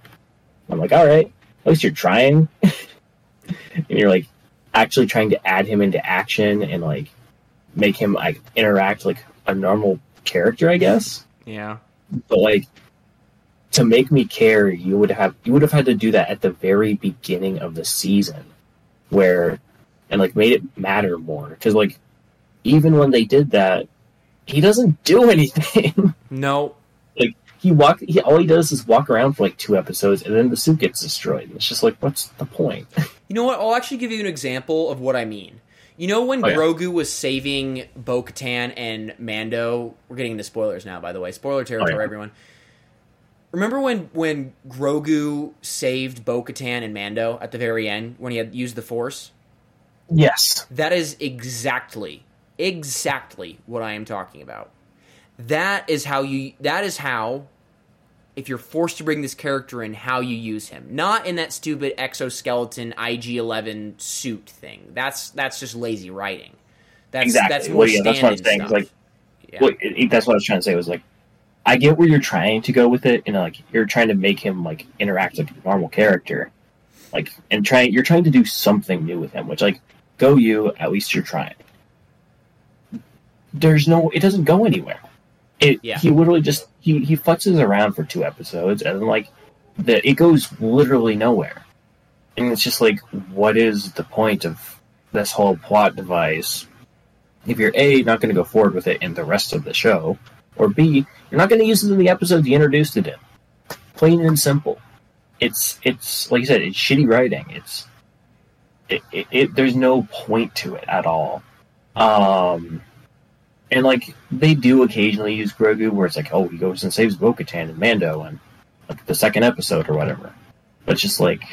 S2: I'm like, all right, at least you're trying, and you're like actually trying to add him into action and like make him like interact like a normal character, I guess
S1: Yeah.
S2: but like to make me care you would have you would have had to do that at the very beginning of the season where and like made it matter more because like even when they did that he doesn't do anything
S1: No.
S2: like he walk he all he does is walk around for like two episodes and then the suit gets destroyed and it's just like what's the point
S1: You know what? I'll actually give you an example of what I mean. You know when
S2: Oh, yeah.
S1: Grogu was saving Bo Katan and Mando? We're getting into spoilers now, by the way. Spoiler territory,
S2: Oh, yeah.
S1: everyone. Remember when when Grogu saved Bo Katan and Mando at the very end when he had used the Force?
S2: yes
S1: That is exactly, exactly what I am talking about. That is how you. That is how, if you're forced to bring this character in, how you use him. Not in that stupid exoskeleton IG Eleven suit thing. That's that's just lazy writing. That's
S2: Exactly.
S1: that's more
S2: Well, yeah, that's what I'm saying, like,
S1: yeah.
S2: well, it, that's what I was trying to say was like I get where you're trying to go with it, and like you're trying to make him like interact like a normal character, like and trying you're trying to do something new with him, which like go you at least you're trying. There's no, it doesn't go anywhere. It
S1: Yeah.
S2: he literally just he he futzes around for two episodes, and like the it goes literally nowhere, and it's just like what is the point of this whole plot device, if you're A, not going to go forward with it in the rest of the show, or B, you're not going to use it in the episode you introduced it in. Plain and simple. It's it's like I said, it's shitty writing. It's it, it, it there's no point to it at all. Um, and like they do occasionally use Grogu, where it's like, oh, he goes and saves Bo-Katan and Mando, and like the second episode or whatever. But it's just like,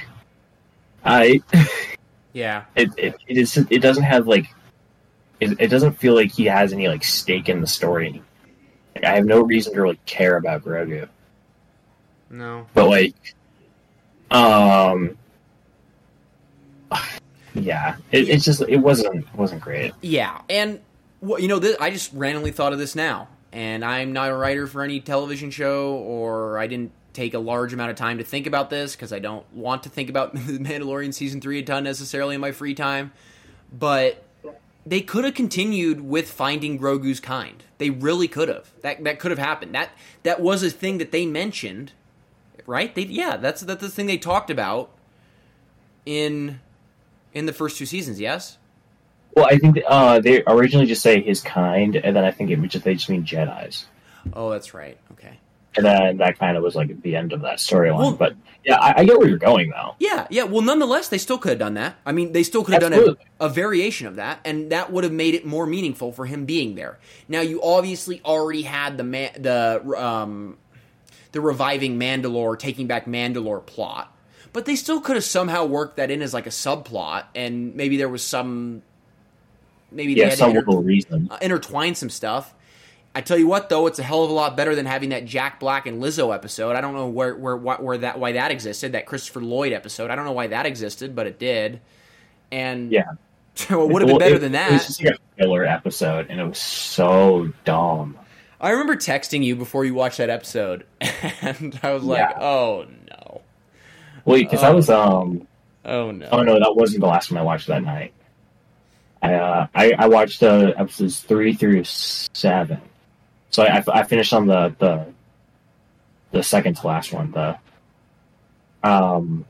S2: I
S1: Yeah.
S2: it it, it is it doesn't have like it, it doesn't feel like he has any like stake in the story. Like, I have no reason to really care about Grogu,
S1: No.
S2: but like, um, yeah, it, it's just it wasn't it wasn't great.
S1: Yeah, and well, you know, this, I just randomly thought of this now, and I'm not a writer for any television show, or I didn't take a large amount of time to think about this because I don't want to think about the Mandalorian season three a ton necessarily in my free time. But they could have continued with finding Grogu's kind. They really could have. That that could have happened. That that was a thing that they mentioned, right? They yeah, that's that's the thing they talked about in in the first two seasons. Yes.
S2: Well, I think uh, they originally just say his kind, and then I think it would just they just mean Jedi's,
S1: Oh, that's right. Okay.
S2: and then that kind of was like the end of that storyline.
S1: Well-
S2: but yeah, I, I get where you're going though.
S1: Yeah, yeah. Well, nonetheless, they still could have done that. I mean, they still could have done a, a variation of that, and that would have made it more meaningful for him being there. Now, you obviously already had the ma- the um, the reviving Mandalore, taking back Mandalore plot, but they still could have somehow worked that in as like a subplot, and maybe there was some maybe they
S2: Yeah,
S1: had
S2: some
S1: inter-
S2: little reason.
S1: uh, intertwine some stuff. I tell you what, though, it's a hell of a lot better than having that Jack Black and Lizzo episode. I don't know where where why- where that why that existed. That Christopher Lloyd episode. I don't know why that existed, but it did. And
S2: Yeah.
S1: so it would have been better
S2: it-
S1: than
S2: It was
S1: that.
S2: just like a filler episode, and it was so dumb.
S1: I remember texting you before you watched that episode, and I was like,
S2: Yeah.
S1: "Oh no,
S2: Wait, because I was um.
S1: oh no."
S2: Oh no, that wasn't the last one I watched that night. I uh, I, I watched uh, episodes three through seven. So I, I finished on the the the second to last one, the um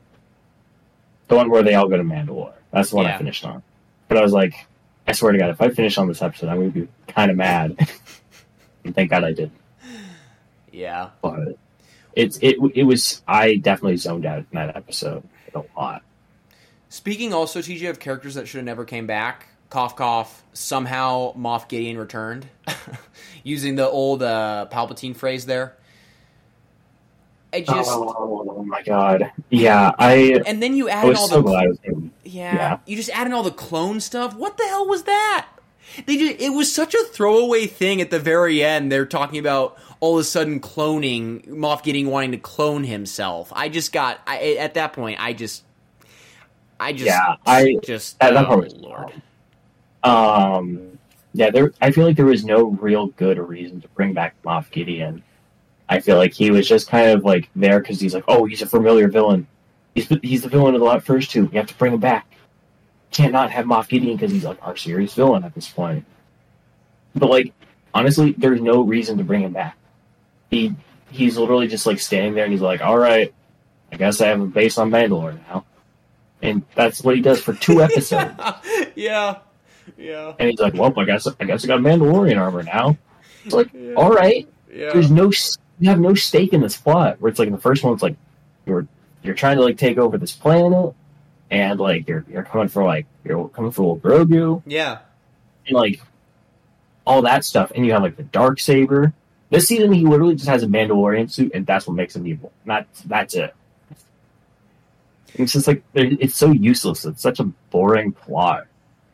S2: the one where they all go to Mandalore. That's the one
S1: Yeah.
S2: I finished on. But I was like, I swear to God, if I finish on this episode, I'm gonna be kind of mad. and thank God I did.
S1: Yeah,
S2: But it's it it was I definitely zoned out in that episode a lot.
S1: Speaking also, TJ, of characters that should have never came back, cough cough, somehow Moff Gideon returned, using the old uh, Palpatine phrase there. I just
S2: oh my god! Yeah, I
S1: and then you
S2: I
S1: add all
S2: so
S1: the
S2: glad it was
S1: yeah,
S2: yeah.
S1: you just add in all the clone stuff. What the hell was that? They did it was such a throwaway thing at the very end. They're talking about all of a sudden cloning Moff Gideon wanting to clone himself. I just got I, at that point. I just I just
S2: Yeah, I
S1: just
S2: that, that
S1: oh,
S2: part was
S1: Lord.
S2: Um, yeah, there. I feel like there was no real good reason to bring back Moff Gideon. I feel like he was just kind of like there because he's like, oh, he's a familiar villain. He's the, he's the villain of the lot first two. You have to bring him back. Can't not have Moff Gideon because he's like our serious villain at this point. But like, honestly, there's no reason to bring him back. He he's literally just like standing there and he's like, all right, I guess I have a base on Mandalore now, and that's what he does for two episodes.
S1: yeah, yeah,
S2: And he's like, "Well, I guess I guess I got Mandalorian armor now." It's like,
S1: Yeah.
S2: all right,
S1: yeah.
S2: there's no you have no stake in this plot. Where it's like in the first one, it's like you're you're trying to like take over this planet, and like you're you're coming for like you're coming for little Grogu,
S1: yeah.
S2: and like all that stuff, and you have like the dark saber. This season, he literally just has a Mandalorian suit, and that's what makes him evil. Not that's it. It's just like it's so useless. It's such a boring plot.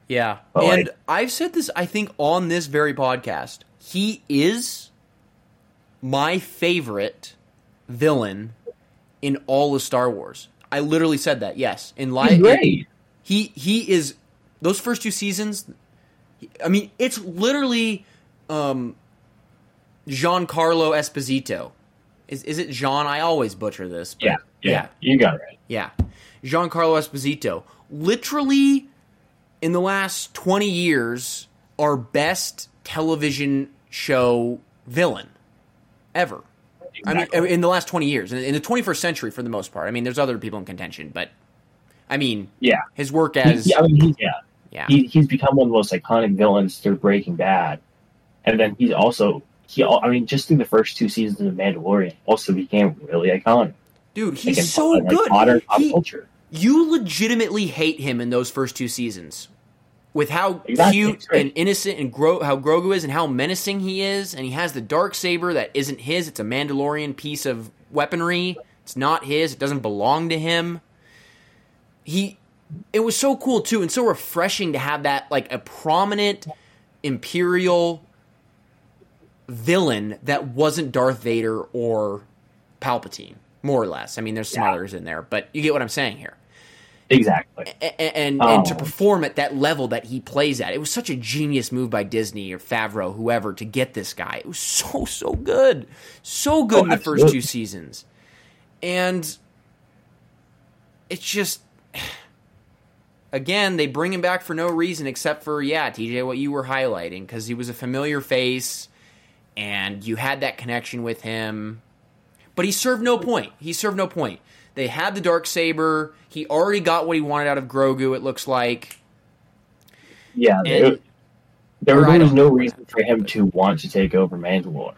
S1: Yeah.
S2: But,
S1: and
S2: like-
S1: I've said this, I think, on this very podcast. He is my favorite villain in all of Star Wars. I literally said that, yes. In live he he is those first two seasons I mean, it's literally um Giancarlo Esposito. Is is it Jean? I always butcher this. but-
S2: Yeah, yeah,
S1: yeah.
S2: you got it right.
S1: Yeah. Giancarlo Esposito. Literally, in the last 20 years, our best television show villain ever. I mean, in the last 20 years, in, in the 21st century for the most part. I mean, there's other people in contention, but I mean,
S2: Yeah.
S1: his work as.
S2: yeah, I mean, he, yeah,
S1: Yeah.
S2: he, he's become one of the most iconic villains through Breaking Bad, and then he's also he. I mean, just through the first two seasons of Mandalorian, also became really iconic.
S1: Dude,
S2: Like,
S1: he's
S2: in,
S1: so
S2: like,
S1: good.
S2: Modern pop
S1: He-
S2: culture.
S1: You legitimately hate him in those first two seasons with how
S2: Exactly,
S1: cute and innocent and Gro- how Grogu is and how menacing he is and he has the dark saber that isn't his. It's a Mandalorian piece of weaponry. It's not his. It doesn't belong to him. He it was so cool too and so refreshing to have that like a prominent imperial villain that wasn't Darth Vader or Palpatine more or less. I mean there's some
S2: Yeah.
S1: others in there but you get what I'm saying here
S2: Exactly.
S1: and and, and to
S2: Oh.
S1: perform at that level that he plays at. It was such a genius move by Disney or Favreau, whoever, to get this guy. It was so so good, so good
S2: Oh,
S1: in the first two seasons, and it's just. Again, they bring him back for no reason except for yeah, TJ, what you were highlighting because he was a familiar face, and you had that connection with him. But he served no point. He served no point. They had the dark saber. He already got what he wanted out of Grogu. It looks like.
S2: Yeah,
S1: And-
S2: there, there, was no reason
S1: that,
S2: for him
S1: but-
S2: to want to take over Mandalore.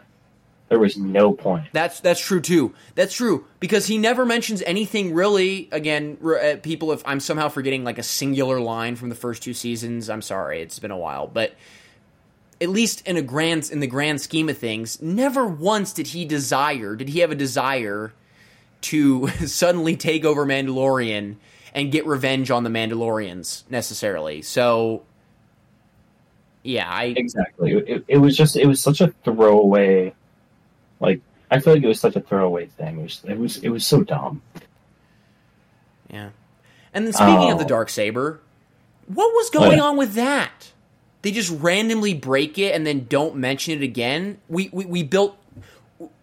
S2: There was no point.
S1: That's that's true too. That's true because he never mentions anything really. Again, uh, people, if I'm somehow forgetting like a singular line from the first two seasons, I'm sorry. It's been a while, but at least in a grand in the grand scheme of things, never once did he desire. Did he have a desire to suddenly take over Mandalorian and get revenge on the Mandalorians necessarily? So, yeah, I
S2: Exactly. It, it was just it was such a throwaway. Like I feel like it was such a throwaway thing. It was it was, it was so dumb.
S1: Yeah. And then speaking of the
S2: Oh.
S1: dark saber, what was going
S2: yeah.
S1: on with that? They just randomly break it and then don't mention it again. We we, we built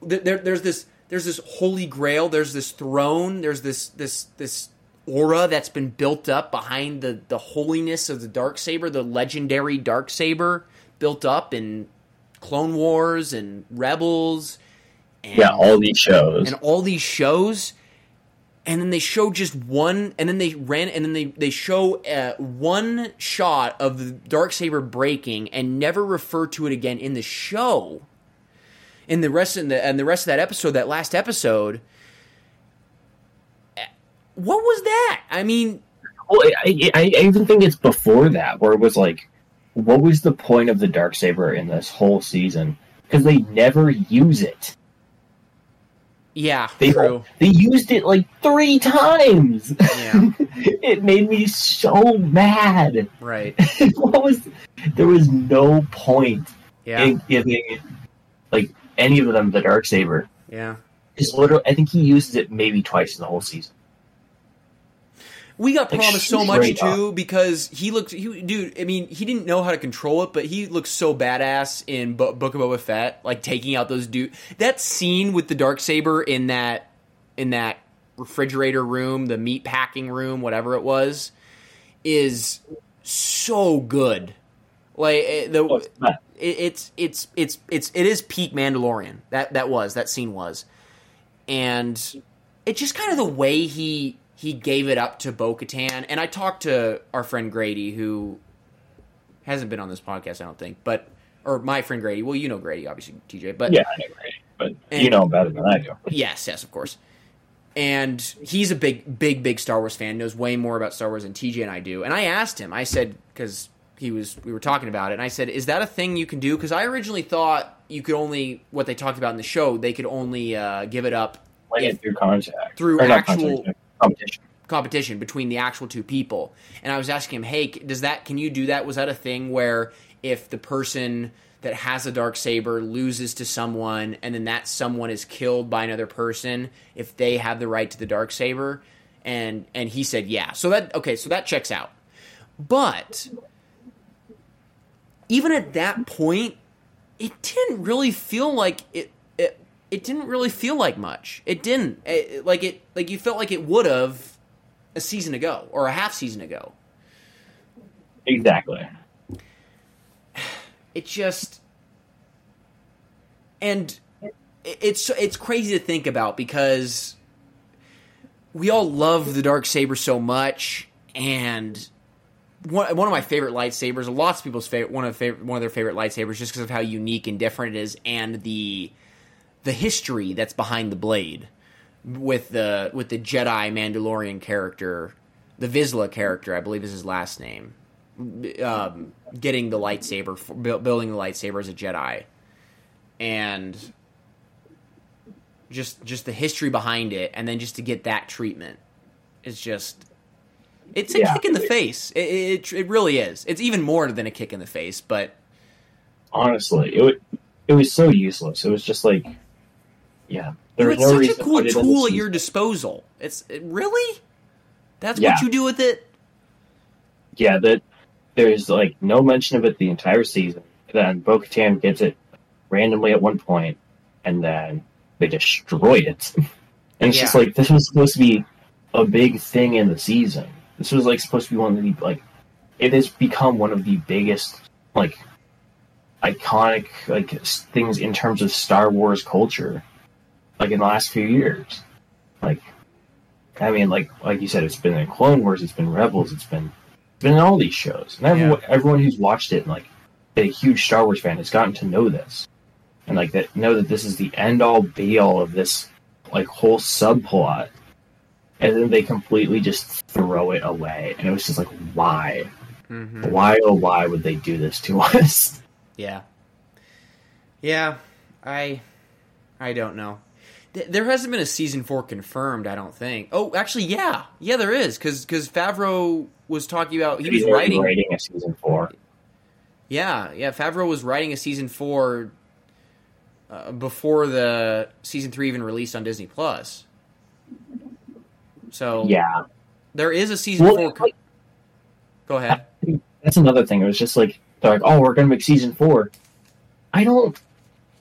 S1: there, there's this there's this holy grail, there's this throne, there's this this this aura that's been built up behind the the holiness of the dark saber, the legendary dark saber built up in Clone Wars and Rebels and
S2: Yeah, all these shows.
S1: and all these shows and then they show just one and then they ran and then they they show uh, one shot of the dark saber breaking and never refer to it again in the show in the rest of the and the rest of that episode that last episode what was that i mean
S2: Well, I, I, I even think it's before that, where it was like, what was the point of the dark saber in this whole season? Because they never use it.
S1: yeah
S2: They
S1: true
S2: they used it like three times.
S1: Yeah.
S2: it made me so mad.
S1: right
S2: what was? There was no point
S1: yeah
S2: in giving like any of them the dark saber.
S1: yeah
S2: It's literally. I think he uses it maybe twice in the whole season.
S1: We got
S2: Like,
S1: promised so much too because he looked, he, dude. I mean, he didn't know how to control it, but he looked so badass in Bo- Book of Boba Fett, like taking out those dude. That scene with the dark saber in that in that refrigerator room, the meat packing room, whatever it was, is so good. Like eh, the
S2: Oh.
S1: It, it's it's it's it's it is peak Mandalorian. That that was that scene was, and it's just kind of the way he he gave it up to Bo Katan. And I talked to our friend Grady, who hasn't been on this podcast, I don't think, but or my friend Grady. Well, you know Grady, obviously, TJ. But
S2: Yeah, I know, right? but
S1: And-
S2: you know him better than I do.
S1: Yes, yes, of course. And he's a big, big, big Star Wars fan. Knows way more about Star Wars than TJ and I do. And I asked him. I said because he was, we were talking about it. And I said, "Is that a thing you can do?" Because I originally thought you could only what they talked about in the show. They could only uh, give it up If-
S2: it through contact.
S1: through
S2: Or
S1: actual-
S2: contact, competition.
S1: competition between the actual two people. And I was asking him, "Hey, does that? Can you do that? Was that a thing where if the person that has a dark saber loses to someone, and then that someone is killed by another person, if they have the right to the dark saber?" And and he said, "Yeah." So that okay, so that checks out. But even at that point, it didn't really feel like it. It, it didn't really feel like much. It didn't. It, like it. Like you felt like it would have a season ago or a half season ago.
S2: Exactly.
S1: It just and it- it's it's crazy to think about because we all love the dark saber so much and one, one of my favorite lightsabers. Lots of people's favorite one of favorite, one of their favorite lightsabers, just because of how unique and different it is, and the the history that's behind the blade with the with the Jedi Mandalorian character, the Vizsla character, I believe is his last name, um, getting the lightsaber, for, building the lightsaber as a Jedi, and just just the history behind it, and then just to get that treatment is just it's a yeah. kick in the face. It, it, it really is. It's even more than a kick in the face. But
S2: honestly, it it was so useless. It was just like, yeah,
S1: there was no such a cool tool at your disposal. It's it, really that's yeah. what you do with it.
S2: Yeah, that there's like no mention of it the entire season. Then Bo-Katan gets it randomly at one point, and then they destroy it. and it's yeah. just like this was supposed to be a big thing in the season. This was like supposed to be one of the like it has become one of the biggest like iconic like things in terms of Star Wars culture like in the last few years. Like I mean like like you said it's been in Clone Wars, it's been Rebels, it's been it's been in all these shows. And everyone yeah. everyone who's watched it and like a huge Star Wars fan has gotten to know this. And like that know that this is the end all be all of this like whole subplot and then they completely just throw it away. And it was just like, why? Mm-hmm. Why, oh, why would they do this to us?
S1: Yeah. Yeah, I, I don't know. There hasn't been a season four confirmed. I don't think. Oh, actually, yeah, yeah, there is because because Favreau was talking about he was writing
S2: writing a season four.
S1: Yeah, yeah, Favreau was writing a season four uh, before the season three even released on Disney Plus. So
S2: yeah,
S1: there is a season well, four. Like, Go ahead.
S2: That's another thing. It was just like they're like, oh, we're gonna make season four. I don't.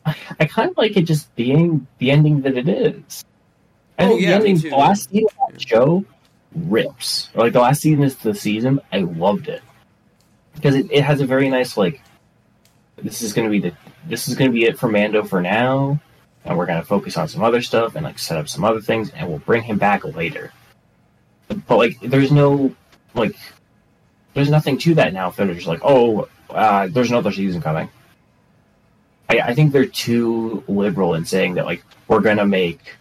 S2: I, I kind of like it just being the ending that it is. I oh, yeah, the ending, the last season of that show rips. Or like the last season is the season. I loved it because it, it has a very nice like. This is gonna be the. This is gonna be it for Mando for now, and we're gonna focus on some other stuff and like set up some other things, and we'll bring him back later but like there's no like there's nothing to that now. If they're just like, oh, uh, there's another season coming. I, I think they're too liberal in saying that like we're gonna make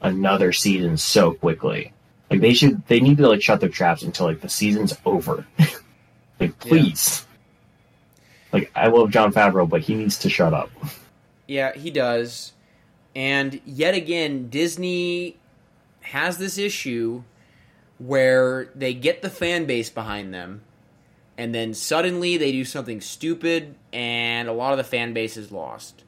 S2: another season so quickly. Like they should, they need to like shut their traps until like the season's over. like please. Yeah. Like I love Jon Favreau, but he needs to shut up.
S1: Yeah, he does. And yet again, Disney has this issue where they get the fan base behind them and then suddenly they do something stupid and a lot of the fan base is lost.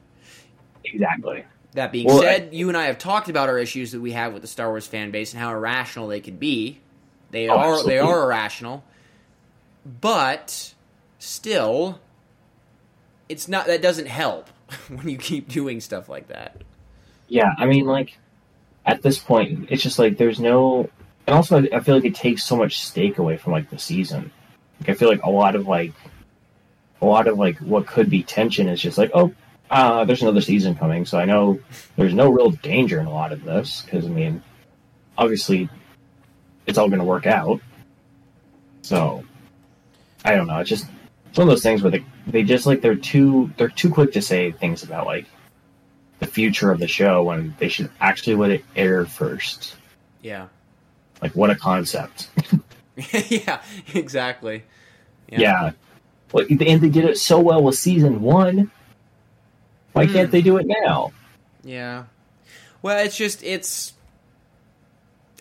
S2: Exactly.
S1: That being well, said, I, you and I have talked about our issues that we have with the Star Wars fan base and how irrational they can be. They oh, are absolutely. they are irrational. But still it's not that doesn't help when you keep doing stuff like that.
S2: Yeah, I mean like at this point it's just like there's no and also I feel like it takes so much stake away from like the season. Like I feel like a lot of like a lot of like what could be tension is just like oh uh, there's another season coming, so I know there's no real danger in a lot of this because I mean obviously it's all going to work out. So I don't know. It's just it's one of those things where they they just like they're too they're too quick to say things about like the future of the show when they should actually let it air first.
S1: Yeah.
S2: Like, what a concept.
S1: yeah, exactly.
S2: Yeah. yeah. Well, and they did it so well with season one. Why mm. can't they do it now?
S1: Yeah. Well, it's just it's.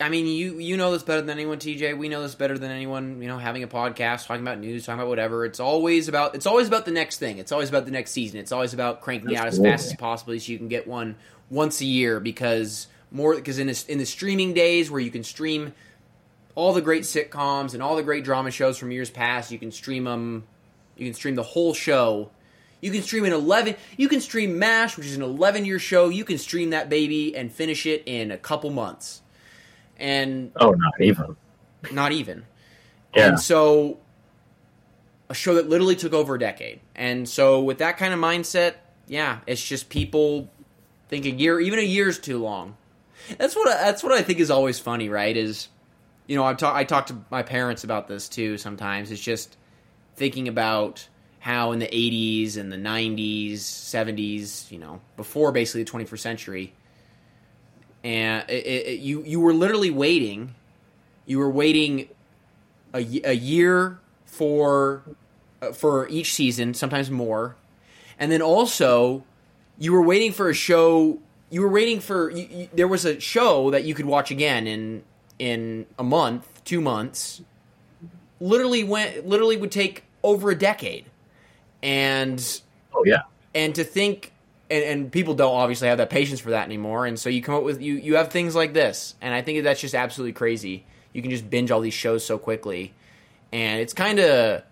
S1: I mean, you you know this better than anyone, TJ. We know this better than anyone. You know, having a podcast, talking about news, talking about whatever. It's always about it's always about the next thing. It's always about the next season. It's always about cranking That's out as fast as possible so you can get one once a year because more because in in the streaming days where you can stream all the great sitcoms and all the great drama shows from years past, you can stream them. You can stream the whole show. You can stream an eleven. You can stream Mash, which is an eleven-year show. You can stream that baby and finish it in a couple months. And
S2: oh, not even.
S1: Not even. Yeah. And so, a show that literally took over a decade. And so, with that kind of mindset, yeah, it's just people think a year, even a year is too long. That's what I, that's what I think is always funny, right? Is you know, I talk I talk to my parents about this too. Sometimes it's just thinking about how in the 80s and the 90s, 70s, you know, before basically the 21st century, and it, it, you you were literally waiting, you were waiting a, a year for uh, for each season, sometimes more, and then also you were waiting for a show. You were waiting for you, you, there was a show that you could watch again in in a month, two months. Literally went literally would take over a decade. And
S2: oh yeah,
S1: and to think and, and, people don't obviously have that patience for that anymore, and so you come up with you you have things like this, and I think that's just absolutely crazy. You can just binge all these shows so quickly, and it's kind of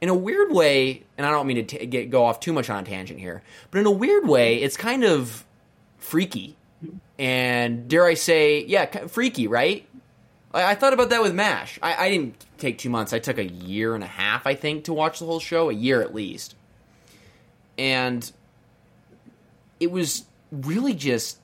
S1: in a weird way, and I don't mean to t- get go off too much on a tangent here, but in a weird way, it's kind of freaky, and dare I say, yeah, freaky, right? I, I thought about that with Mash. I, I didn't take two months. I took a year and a half, I think, to watch the whole show, a year at least. And it was really just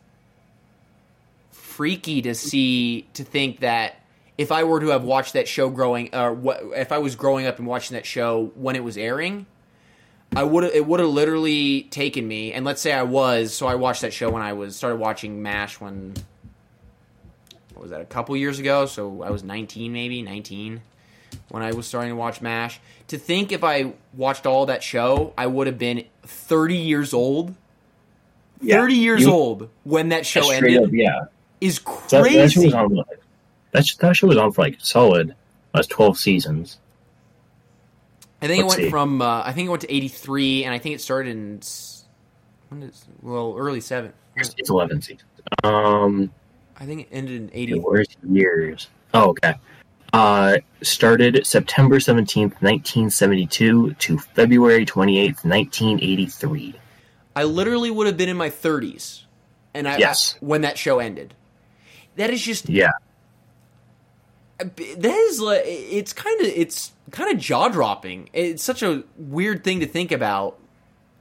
S1: freaky to see, to think that if I were to have watched that show growing, uh, or what, if I was growing up and watching that show when it was airing, I would it would have literally taken me. And let's say I was, so I watched that show when I was started watching Mash when what was that a couple years ago? So I was 19, maybe 19 when I was starting to watch MASH. To think if I watched all that show, I would have been 30 years old. Yeah, 30 years you, old when that show ended.
S2: Up, yeah.
S1: Is crazy.
S2: That, that, show was on, that, that show was on for like solid. That's 12 seasons.
S1: I think Let's it went see. from uh, I think it went to 83 and I think it started in when is well early 7.
S2: It's 11 seasons. Um
S1: I think it ended in 80.
S2: Worst years. Oh, okay. Uh, started September 17th, 1972 to February 28th, 1983. I
S1: literally would have been in my 30s and I, yes. I, when that show ended. That is just
S2: Yeah.
S1: That is like it's kind of it's kind of jaw-dropping. It's such a weird thing to think about.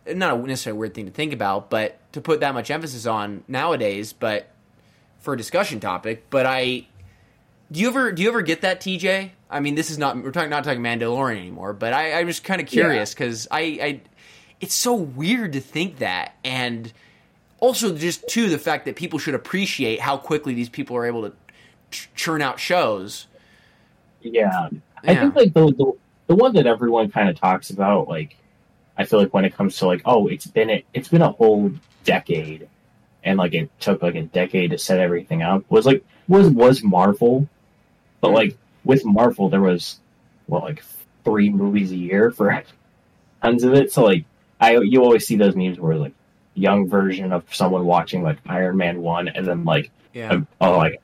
S1: Not a necessarily weird thing to think about, but to put that much emphasis on nowadays, but for a discussion topic, but I do you ever do you ever get that TJ? I mean, this is not we're talking not talking Mandalorian anymore, but I, I'm just kind of curious because yeah. I, I it's so weird to think that, and also just too the fact that people should appreciate how quickly these people are able to churn out shows.
S2: Yeah, I think like the, the the one that everyone kind of talks about, like I feel like when it comes to like, oh, it's been a, it's been a whole decade and like it took like a decade to set everything up was like was was Marvel, but like with Marvel there was what like three movies a year for tons of it. So like I you always see those memes where like young version of someone watching like Iron Man one and then like
S1: yeah. a,
S2: oh like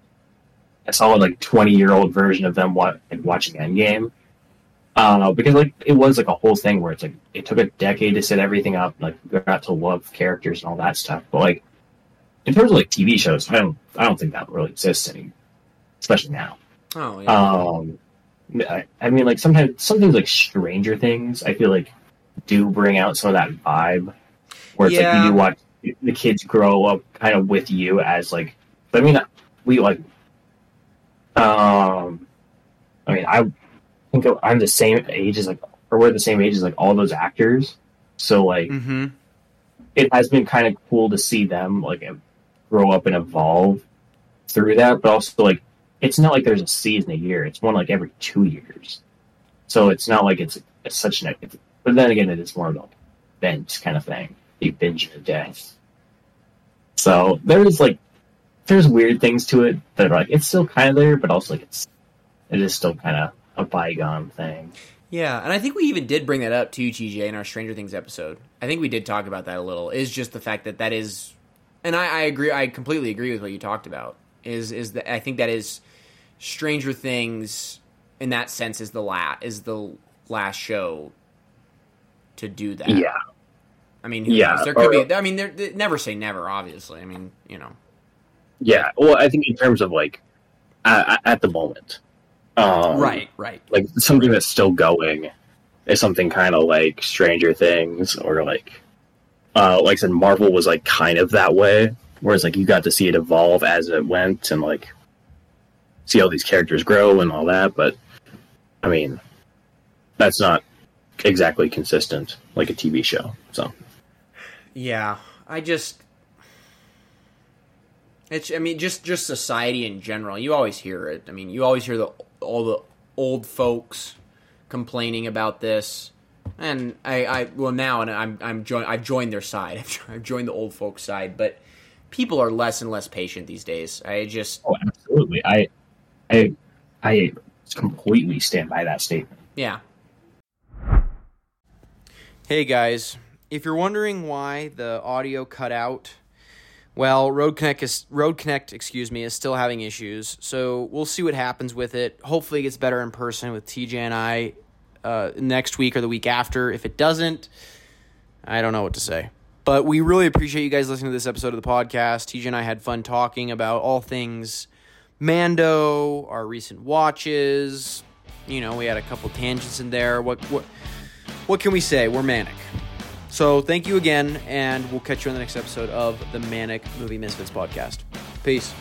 S2: I saw like twenty year old version of them wa- like, watching Endgame. Uh, because like it was like a whole thing where it's like it took a decade to set everything up, like got to love characters and all that stuff. But like in terms of like TV shows, I don't I don't think that really exists anymore, especially now.
S1: Oh yeah.
S2: Um, I, I mean, like sometimes some things like Stranger Things, I feel like do bring out some of that vibe, where it's yeah. like you do watch the kids grow up kind of with you as like. I mean, we like. Um, I mean, I think I'm the same age as like, or we're the same age as like all those actors. So like,
S1: mm-hmm.
S2: it has been kind of cool to see them like grow up and evolve through that, but also like it's not like there's a season a year. It's one like every two years. So it's not like it's, it's such an. But then again, it is more of a bench kind of thing. You binge in a day. So there's like there's weird things to it that are like it's still kind of there, but also like it's it is still kind of a bygone thing.
S1: Yeah, and I think we even did bring that up too, TJ, in our Stranger Things episode. I think we did talk about that a little. Is just the fact that that is and I, I, agree. I completely agree with what you talked about. Is is that I think that is Stranger Things in that sense is the last is the last show to do that.
S2: Yeah.
S1: I mean, yeah. Knows? There could or, be. I mean, there, never say never. Obviously, I mean, you know.
S2: Yeah. Well, I think in terms of like at, at the moment, um,
S1: right, right,
S2: like something that's still going is something kind of like Stranger Things or like uh, like I said, Marvel was like kind of that way, whereas like you got to see it evolve as it went, and like see all these characters grow and all that. But I mean, that's not exactly consistent like a TV show. So
S1: Yeah, I just it's I mean just just society in general. You always hear it. I mean, you always hear the all the old folks complaining about this. And I, I well now and I'm I'm join I've joined their side. I've joined the old folks side, but people are less and less patient these days. I just
S2: Oh, absolutely. I I I completely stand by that statement.
S1: Yeah. Hey guys, if you're wondering why the audio cut out, well, Rode Connect is Rode Connect, excuse me, is still having issues. So we'll see what happens with it. Hopefully, it gets better in person with TJ and I uh, next week or the week after. If it doesn't, I don't know what to say. But we really appreciate you guys listening to this episode of the podcast. TJ and I had fun talking about all things Mando, our recent watches. You know, we had a couple tangents in there. What what what can we say? We're manic. So thank you again, and we'll catch you on the next episode of the Manic Movie Misfits podcast. Peace.